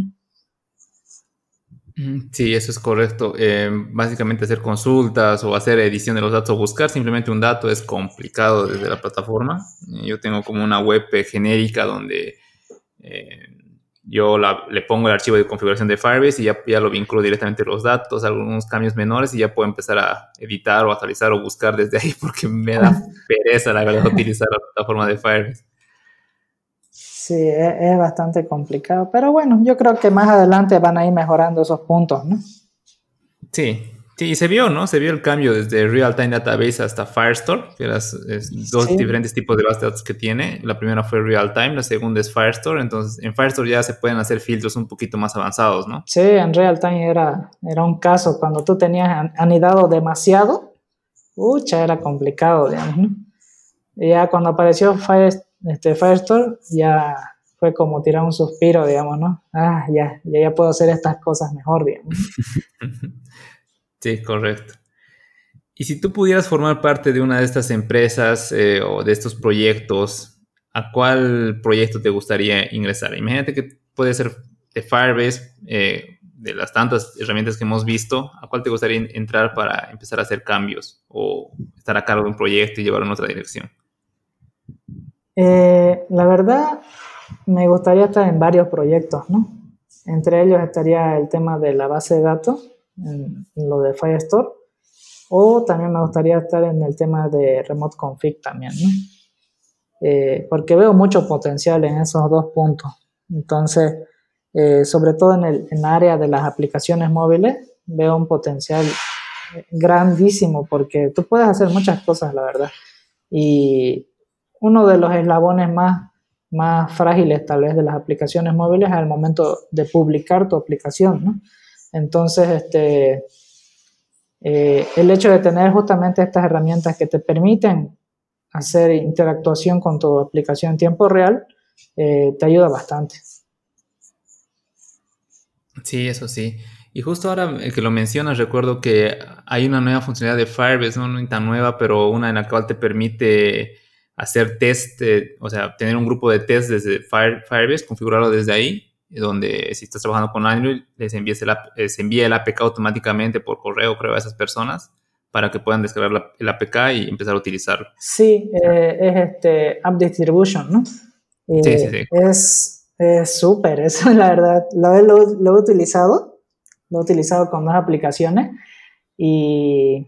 Mm, sí, eso es correcto. Eh, básicamente hacer consultas o hacer edición de los datos o buscar simplemente un dato es complicado desde la plataforma. Yo tengo como una web genérica donde eh, yo le pongo el archivo de configuración de Firebase y ya, ya lo vinculo directamente los datos, algunos cambios menores y ya puedo empezar a editar o actualizar o buscar desde ahí [laughs] porque me da [laughs] pereza la verdad utilizar la plataforma de Firebase. Sí, e, es, bastante complicado, pero bueno, yo creo que más adelante van a ir mejorando esos puntos, ¿no? Sí, sí, y se vio, ¿no? Se vio el cambio desde Real Time Database hasta Firestore, que eran dos diferentes tipos de bases de datos que tiene. La primera fue Real Time, la segunda es Firestore, entonces en Firestore ya se pueden hacer filtros un poquito más avanzados, ¿no? Sí, en Real Time era, era un caso cuando tú tenías anidado demasiado, ucha, era complicado, digamos, ¿no? Y ya cuando apareció Firestore, este Firestore, ya fue como tirar un suspiro, digamos, ¿no? Ah, ya, ya, ya puedo hacer estas cosas mejor, digamos. [laughs] sí, correcto. Y si tú pudieras formar parte de una de estas empresas eh, o de estos proyectos, ¿a cuál proyecto te gustaría ingresar? Imagínate que puede ser de Firebase, eh, de las tantas herramientas que hemos visto, ¿a cuál te gustaría entrar para empezar a hacer cambios o estar a cargo de un proyecto y llevarlo en otra dirección? Eh, la verdad, me gustaría estar en varios proyectos, ¿no? Entre ellos estaría el tema de la base de datos, en, lo de Firestore, o también me gustaría estar en el tema de Remote Config también, ¿no? Eh, porque veo mucho potencial en esos dos puntos. Entonces, eh, sobre todo en el en área de las aplicaciones móviles, veo un potencial grandísimo porque tú puedes hacer muchas cosas, la verdad. Y uno de los eslabones más, más frágiles tal vez de las aplicaciones móviles al momento de publicar tu aplicación, ¿no? Entonces, este, eh, el hecho de tener justamente estas herramientas que te permiten hacer interactuación con tu aplicación en tiempo real, eh, te ayuda bastante. Sí, eso sí. Y justo ahora que lo mencionas, recuerdo que hay una nueva funcionalidad de Firebase, no, no tan nueva, pero una en la cual te permite hacer test, o sea, tener un grupo de test desde Firebase, configurarlo desde ahí, donde si estás trabajando con Android, les envíes el, eh, se envía el APK automáticamente por correo, creo, a esas personas para que puedan descargar el APK y empezar a utilizarlo. Sí, eh, es este App Distribution, ¿no? sí, sí, sí. Es, Es súper, eso es [laughs] la verdad. Lo, lo, he utilizado, lo he utilizado con dos aplicaciones y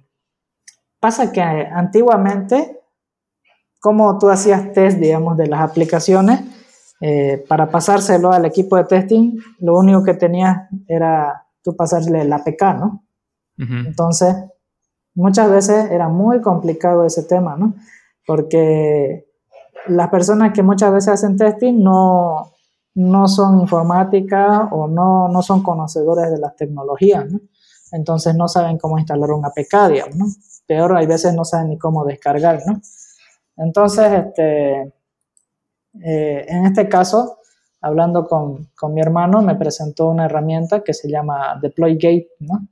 pasa que antiguamente, como tú hacías test, digamos, de las aplicaciones, eh, para pasárselo al equipo de testing, lo único que tenías era tú pasarle la APK, ¿no? Entonces, muchas veces era muy complicado ese tema, ¿no? Porque las personas que muchas veces hacen testing no, no son informáticas o no, no son conocedores de las tecnologías, ¿no? Entonces no saben cómo instalar un APK, digamos, ¿no? Peor, hay veces no saben ni cómo descargar, ¿no? Entonces, este, eh, en este caso, hablando con, con, mi hermano, me presentó una herramienta que se llama DeployGate, ¿no?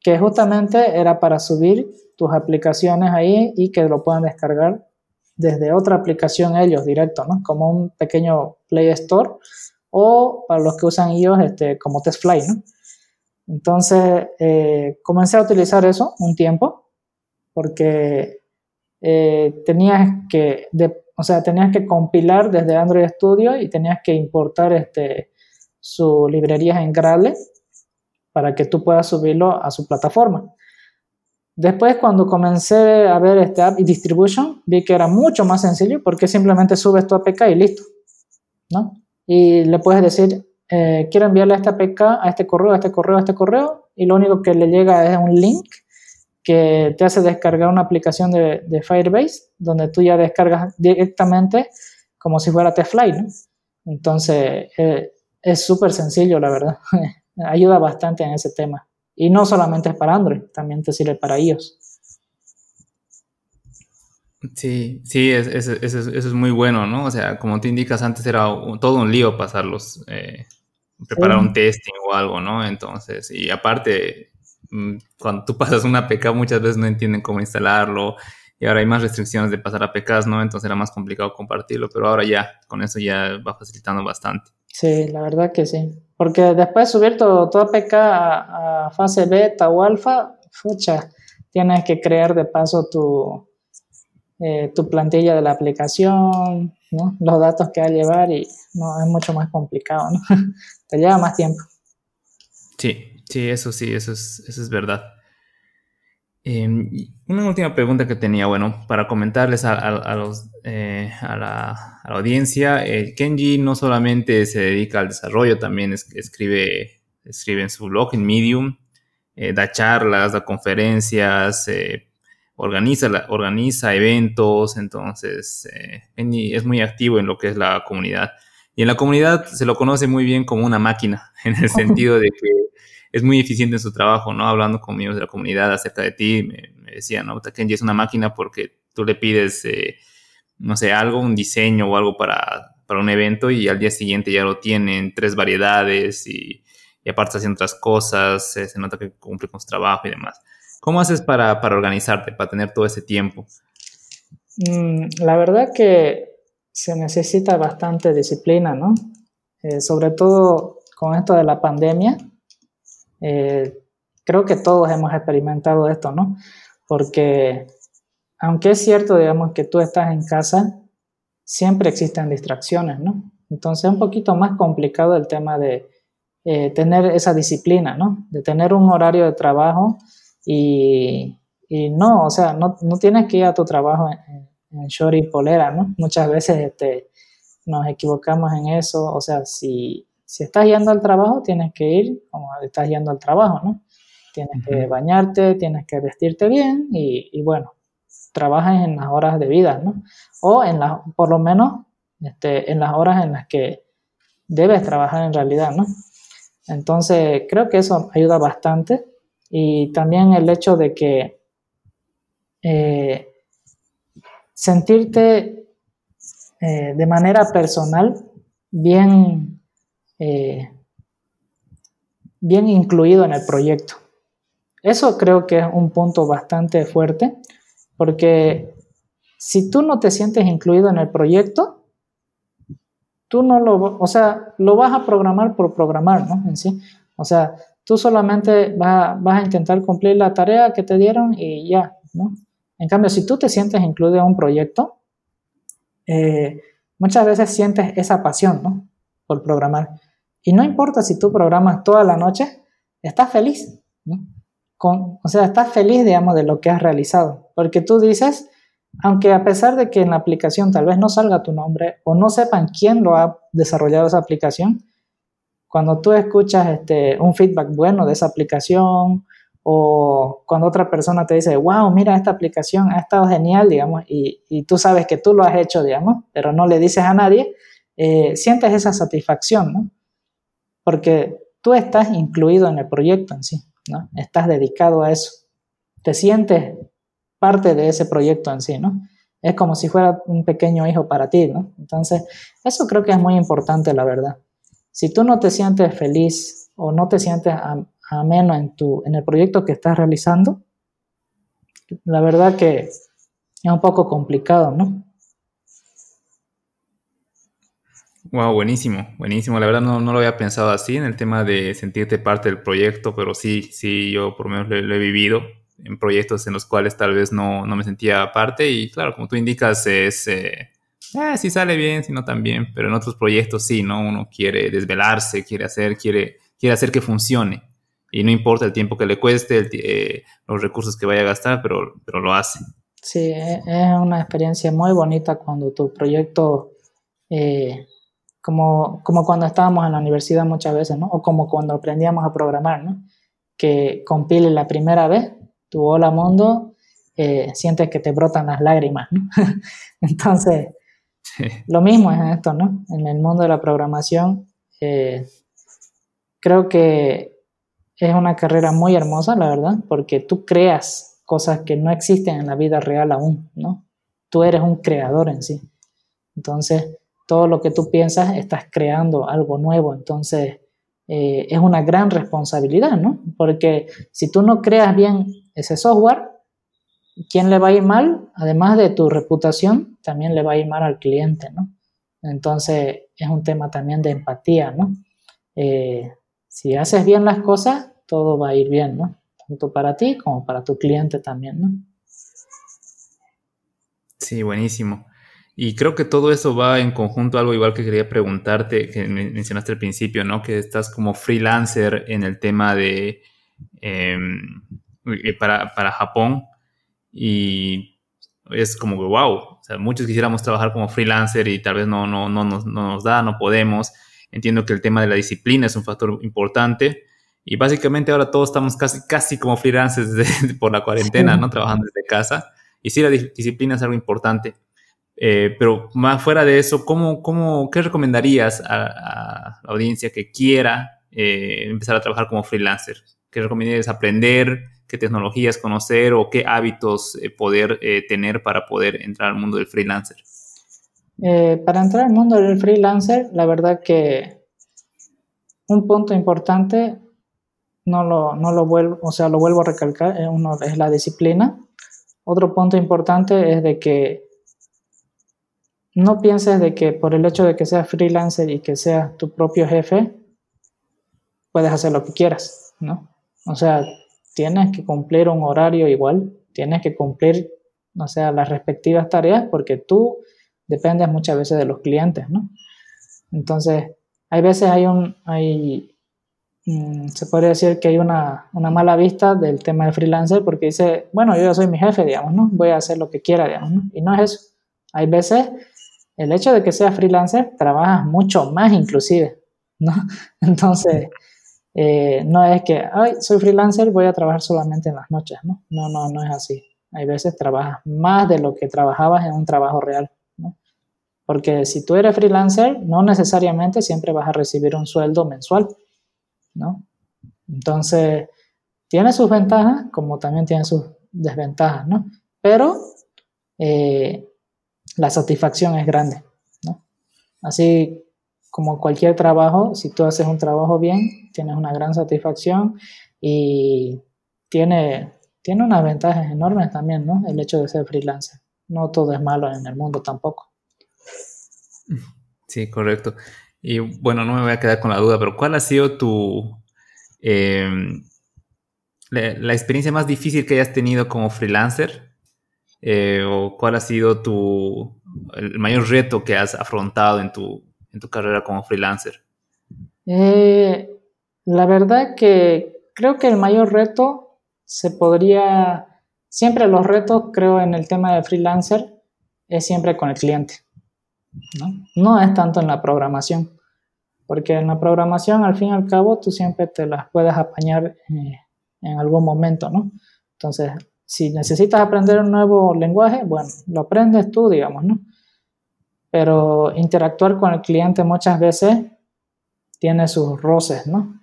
que justamente era para subir tus aplicaciones ahí y que lo puedan descargar desde otra aplicación ellos directo, ¿no? como un pequeño Play Store o para los que usan ellos este, como TestFly. ¿no? Entonces, eh, comencé a utilizar eso un tiempo porque eh, tenías que o sea, tenías que compilar desde Android Studio y tenías que importar este, su librería en Gradle para que tú puedas subirlo a su plataforma. Después, cuando comencé a ver este app y distribution, vi que era mucho más sencillo porque simplemente subes tu APK y listo, ¿no? Y le puedes decir, eh, quiero enviarle esta APK a este correo, a este correo, a este correo, y lo único que le llega es un link que te hace descargar una aplicación de, Firebase donde tú ya descargas directamente como si fuera Tefly, ¿no? Entonces, eh, es súper sencillo, la verdad. [laughs] Ayuda bastante en ese tema. Y no solamente es para Android, también te sirve para iOS. Sí, sí, eso es muy bueno, ¿no? O sea, como te indicas, antes era todo un lío pasarlos, eh, preparar un testing o algo, ¿no? Entonces, y aparte, cuando tú pasas una APK muchas veces no entienden cómo instalarlo y ahora hay más restricciones de pasar APKs, ¿no? Entonces era más complicado compartirlo, pero ahora ya, con eso ya va facilitando bastante. Sí, la verdad que sí. Porque después de subir tu, APK a, fase beta o alfa, fucha, tienes que crear de paso tu, eh, tu plantilla de la aplicación, ¿no? los datos que va a llevar y no, es mucho más complicado, ¿no? [laughs] Te lleva más tiempo. Sí, Sí, eso sí, eso es, eso es verdad. Em, una última pregunta que tenía, bueno, para comentarles a, los, eh, a, la, audiencia, Kenji no solamente se dedica al desarrollo, también escribe, escribe en su blog, en Medium, eh, da charlas, da conferencias, eh, organiza, organiza eventos, entonces Kenji es muy activo en lo que es la comunidad. Y en la comunidad se lo conoce muy bien como una máquina, [laughs] en el [laughs] sentido de que es muy eficiente en su trabajo, ¿no? Hablando con miembros de la comunidad acerca de ti, me, decían, ¿no? Kenji es una máquina porque tú le pides, eh, no sé, algo, un diseño o algo para, para, un evento y al día siguiente ya lo tienen, tres variedades y, y aparte haciendo otras cosas, se nota que cumple con su trabajo y demás. ¿Cómo haces para, para organizarte, para tener todo ese tiempo? Mm, la verdad que se necesita bastante disciplina, ¿no? Eh, sobre todo con esto de la pandemia, eh, creo que todos hemos experimentado esto, ¿no? Porque aunque es cierto, digamos, que tú estás en casa, siempre existen distracciones, ¿no? Entonces es un poquito más complicado el tema de eh, tener esa disciplina, ¿no? De tener un horario de trabajo y, y no, o sea, no, no, tienes que ir a tu trabajo en, en short y polera, ¿no? Muchas veces este, nos equivocamos en eso, o sea, si si estás yendo al trabajo, tienes que ir como estás yendo al trabajo, ¿no? Tienes que bañarte, tienes que vestirte bien y, bueno, trabajas en las horas de vida, ¿no? O en las, por lo menos, este, en las horas en las que debes trabajar en realidad, ¿no? Entonces, creo que eso ayuda bastante y también el hecho de que eh, sentirte eh, de manera personal bien eh, bien incluido en el proyecto. Eso creo que es un punto bastante fuerte, porque si tú no te sientes incluido en el proyecto, tú no lo, o sea, lo vas a programar por programar, ¿no? En sí. O sea, tú solamente vas, a intentar cumplir la tarea que te dieron y ya, ¿no? En cambio, si tú te sientes incluido en un proyecto, eh, muchas veces sientes esa pasión, ¿no? por programar. Y no importa si tú programas toda la noche, estás feliz. Con, o sea, estás feliz, digamos, de lo que has realizado. Porque tú dices, aunque a pesar de que en la aplicación tal vez no salga tu nombre o no sepan quién lo ha desarrollado esa aplicación, cuando tú escuchas este, un feedback bueno de esa aplicación o cuando otra persona te dice, wow, mira, esta aplicación ha estado genial, digamos, y, y tú sabes que tú lo has hecho, digamos, pero no le dices a nadie, eh, sientes esa satisfacción, ¿no? Porque tú estás incluido en el proyecto en sí, ¿no? Estás dedicado a eso. Te sientes parte de ese proyecto en sí, ¿no? Es como si fuera un pequeño hijo para ti, ¿no? Entonces, eso creo que es muy importante, la verdad. Si tú no te sientes feliz o no te sientes ameno en, tu, en el proyecto que estás realizando, la verdad que es un poco complicado, ¿no? Wow, buenísimo, buenísimo. La verdad no, no, lo había pensado así en el tema de sentirte parte del proyecto, pero sí, sí, yo por lo menos lo, he vivido en proyectos en los cuales tal vez no, no, me sentía parte y claro, como tú indicas, es, eh, eh, si sale bien, si no también, pero en otros proyectos sí, ¿no? Uno quiere desvelarse, quiere hacer, quiere, quiere hacer que funcione y no importa el tiempo que le cueste, eh, los recursos que vaya a gastar, pero, pero lo hace. Sí, es una experiencia muy bonita cuando tu proyecto eh, como, como cuando estábamos en la universidad muchas veces, ¿no? O como cuando aprendíamos a programar, ¿no? Que compile la primera vez, tu hola mundo, eh, sientes que te brotan las lágrimas, ¿no? [laughs] Entonces, lo mismo es esto, ¿no? En el mundo de la programación, eh, creo que es una carrera muy hermosa, la verdad, porque tú creas cosas que no existen en la vida real aún, ¿no? Tú eres un creador en sí. Entonces, todo lo que tú piensas, estás creando algo nuevo. Entonces, eh, es una gran responsabilidad, ¿no? Porque si tú no creas bien ese software, ¿quién le va a ir mal? Además de tu reputación, también le va a ir mal al cliente, ¿no? Entonces, es un tema también de empatía, ¿no? Eh, si haces bien las cosas, todo va a ir bien, ¿no? Tanto para ti como para tu cliente también, ¿no? Sí, buenísimo. Y creo que todo eso va en conjunto, algo igual que quería preguntarte, que mencionaste al principio, ¿no? Que estás como freelancer en el tema de em, eh, para, para, Japón y es como que wow, o sea, muchos quisiéramos trabajar como freelancer y tal vez no, no, no, no, no nos da, no podemos. Entiendo que el tema de la disciplina es un factor importante y básicamente ahora todos estamos casi, casi como freelancers [laughs] por la cuarentena, ¿no? Trabajando desde casa. Y sí, la disciplina es algo importante. Eh, pero más fuera de eso, ¿cómo, cómo, ¿qué recomendarías a, la audiencia que quiera eh, empezar a trabajar como freelancer? ¿Qué recomendarías aprender? ¿Qué tecnologías conocer o qué hábitos eh, poder tener para poder entrar al mundo del freelancer? para entrar al mundo del freelancer, la verdad que un punto importante, no lo, no lo vuelvo, o sea, lo vuelvo a recalcar, uno es la disciplina. Otro punto importante es de que no pienses de que por el hecho de que seas freelancer y que seas tu propio jefe, puedes hacer lo que quieras, ¿no? O sea, tienes que cumplir un horario igual, tienes que cumplir, o sea, las respectivas tareas porque tú dependes muchas veces de los clientes, ¿no? Entonces, hay veces hay un, hay, mm, se podría decir que hay una, una, mala vista del tema de freelancer porque dice, bueno, yo ya soy mi jefe, digamos, ¿no? Voy a hacer lo que quiera, digamos, ¿no? Y no es eso. Hay veces el hecho de que seas freelancer, trabajas mucho más inclusive, ¿no? [laughs] Entonces, eh, no es que, ay, soy freelancer, voy a trabajar solamente en las noches, ¿no? No, no, no es así. Hay veces trabajas más de lo que trabajabas en un trabajo real, ¿no? Porque si tú eres freelancer, no necesariamente siempre vas a recibir un sueldo mensual, ¿no? Entonces, tiene sus ventajas como también tiene sus desventajas, ¿no? Pero eh, la satisfacción es grande. Así como cualquier trabajo, si tú haces un trabajo bien, tienes una gran satisfacción y tiene, tiene unas ventajas enormes también, ¿no? El hecho de ser freelancer. No todo es malo en el mundo tampoco. Sí, correcto. Y bueno, no me voy a quedar con la duda, pero ¿cuál ha sido tu... Em, la, experiencia más difícil que hayas tenido como freelancer eh, o cuál ha sido tu el mayor reto que has afrontado en tu en tu carrera como freelancer? Eh, la verdad que creo que el mayor reto se podría, siempre los retos creo en el tema de freelancer es siempre con el cliente, ¿no? No es tanto en la programación, porque en la programación al fin y al cabo tú siempre te las puedes apañar eh, en algún momento, ¿no? Entonces, si necesitas aprender un nuevo lenguaje, bueno, lo aprendes tú, digamos, ¿no? Pero interactuar con el cliente muchas veces tiene sus roces, ¿no?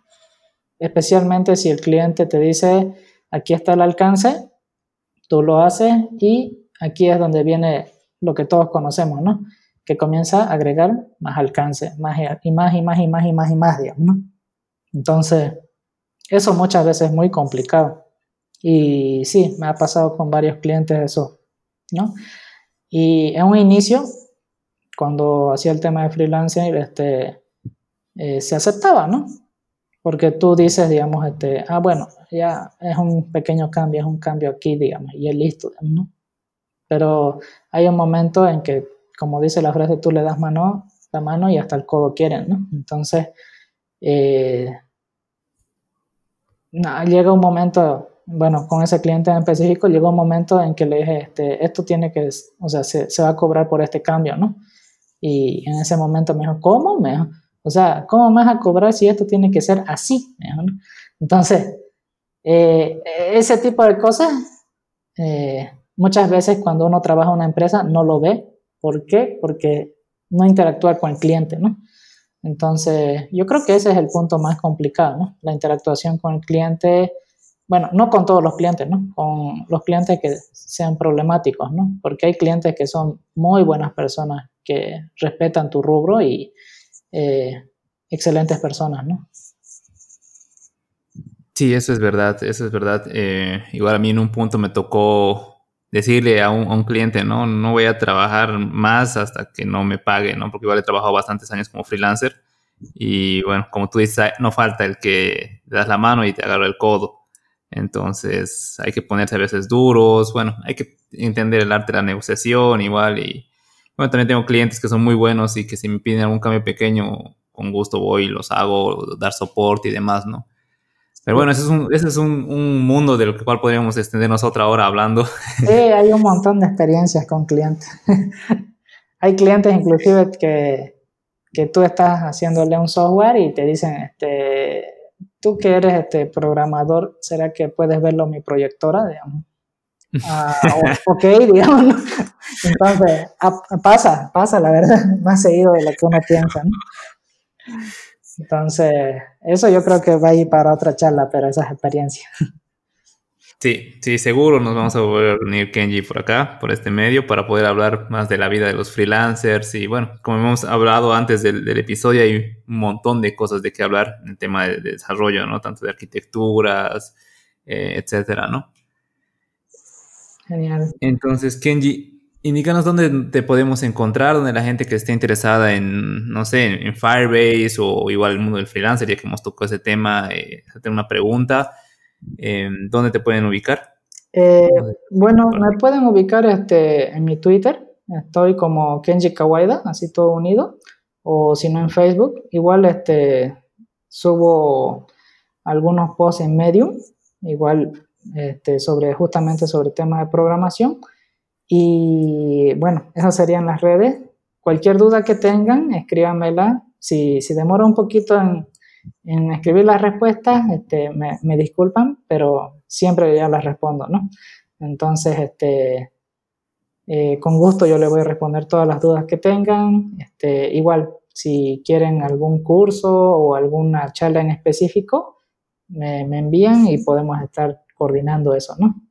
Especialmente si el cliente te dice, aquí está el alcance, tú lo haces y aquí es donde viene lo que todos conocemos, ¿no? Que comienza a agregar más alcance, más y más y más y más y más y más, digamos, ¿no? Entonces, eso muchas veces es muy complicado. Y sí, me ha pasado con varios clientes eso, ¿no? Y en un inicio, cuando hacía el tema de freelancing, este, eh, se aceptaba, ¿no? Porque tú dices, digamos, este, ah, bueno, ya es un pequeño cambio, es un cambio aquí, digamos, y es listo, ¿no? Pero hay un momento en que, como dice la frase, tú le das mano, la mano y hasta el codo quieren, ¿no? Entonces, eh, llega un momento, bueno, con ese cliente en específico, llegó un momento en que le dije, este, esto tiene que, o sea, se, se va a cobrar por este cambio, ¿no? Y en ese momento me dijo, ¿cómo? Me dijo, o sea, ¿cómo me vas a cobrar si esto tiene que ser así? ¿no? Entonces, eh, ese tipo de cosas, eh, muchas veces cuando uno trabaja en una empresa no lo ve. ¿Por qué? Porque no interactúa con el cliente, ¿no? Entonces, yo creo que ese es el punto más complicado, ¿no? La interactuación con el cliente, bueno, no con todos los clientes, ¿no? Con los clientes que sean problemáticos, ¿no? Porque hay clientes que son muy buenas personas, que respetan tu rubro y eh, excelentes personas, ¿no? Sí, eso es verdad, eso es verdad. Eh, igual a mí en un punto me tocó decirle a un, cliente, no, no voy a trabajar más hasta que no me pague, ¿no? Porque igual he trabajado bastantes años como freelancer y bueno, como tú dices, no falta el que le das la mano y te agarra el codo. Entonces hay que ponerse a veces duros, bueno, hay que entender el arte de la negociación igual y bueno, también tengo clientes que son muy buenos y que si me piden algún cambio pequeño, con gusto voy y los hago, dar soporte y demás, ¿no? Pero bueno, ese es un, ese es un, mundo del cual podríamos extendernos otra hora hablando. Sí, hay un montón de experiencias con clientes. [laughs] hay clientes inclusive que, que tú estás haciéndole un software y te dicen, este, tú que eres este programador, ¿será que puedes verlo en mi proyectora? Digamos. [laughs] Ah, ok, digamos. Entonces, pasa, pasa, la verdad, [laughs] más seguido de lo que uno piensa. Entonces, eso yo creo que va a ir para otra charla, pero esas experiencias. [laughs] Sí, sí, seguro nos vamos a volver a reunir Kenji por acá, por este medio, para poder hablar más de la vida de los freelancers. Y bueno, como hemos hablado antes del, episodio, hay un montón de cosas de qué hablar en el tema de, desarrollo, ¿no? Tanto de arquitecturas, eh, etcétera, ¿no? Genial. Entonces, Kenji, indícanos dónde te podemos encontrar, donde la gente que esté interesada en, no sé, en Firebase o igual el mundo del freelancer, ya que hemos tocado ese tema, eh, hacer una pregunta, eh, ¿dónde te pueden ubicar? Eh, bueno, me pueden ubicar este, en mi Twitter, estoy como Kenji Kawaida, así todo unido, o si no en Facebook, igual este, subo algunos posts en Medium, igual este, sobre, justamente sobre temas de programación. Y bueno, esas serían las redes. Cualquier duda que tengan, escríbanmela. Si, si demora un poquito en, en escribir las respuestas, este, me, disculpan, pero siempre ya las respondo, ¿no? Entonces, este, eh, con gusto yo les voy a responder todas las dudas que tengan. Este, igual, si quieren algún curso o alguna charla en específico, me envían y podemos estar coordinando eso, ¿no?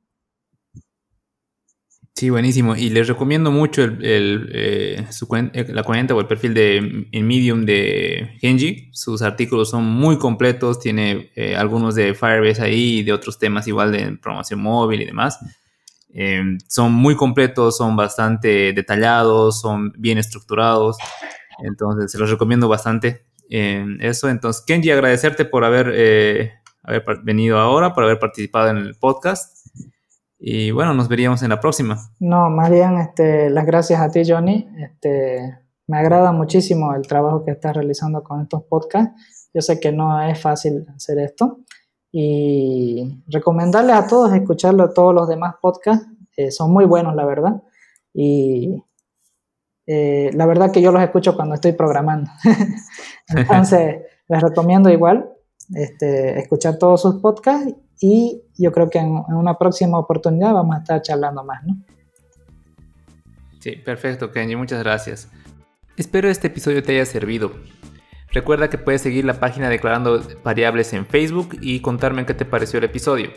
Sí, buenísimo. Y les recomiendo mucho el, eh, eh, la cuenta o el perfil de Medium de Genji. Sus artículos son muy completos. Tiene eh, algunos de Firebase ahí y de otros temas igual de programación móvil y demás. son muy completos, son bastante detallados, son bien estructurados. Entonces, se los recomiendo bastante eso. Entonces, Kenji, agradecerte por haber haber venido ahora, por haber participado en el podcast. Y bueno, nos veríamos en la próxima. No, más bien este, las gracias a ti, Johnny, este, me agrada muchísimo el trabajo que estás realizando con estos podcasts. Yo sé que no es fácil hacer esto y recomendarles a todos escucharlo todos los demás podcasts. Eh, son muy buenos, la verdad. Y eh, la verdad que yo los escucho cuando estoy programando. [laughs] Entonces, les recomiendo igual este, escuchar todos sus podcasts y yo creo que en, una próxima oportunidad vamos a estar charlando más, ¿no? Sí, perfecto, Kenji, muchas gracias. Espero este episodio te haya servido. Recuerda que puedes seguir la página Declarando Variables en Facebook y contarme qué te pareció el episodio.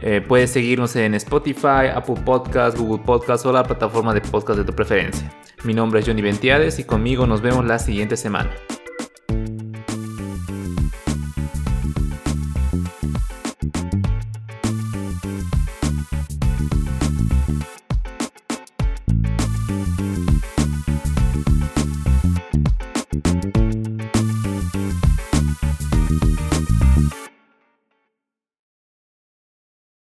Eh, puedes seguirnos en Spotify, Apple Podcasts, Google Podcasts o la plataforma de podcast de tu preferencia. Mi nombre es Johnny Ventiades y conmigo nos vemos la siguiente semana.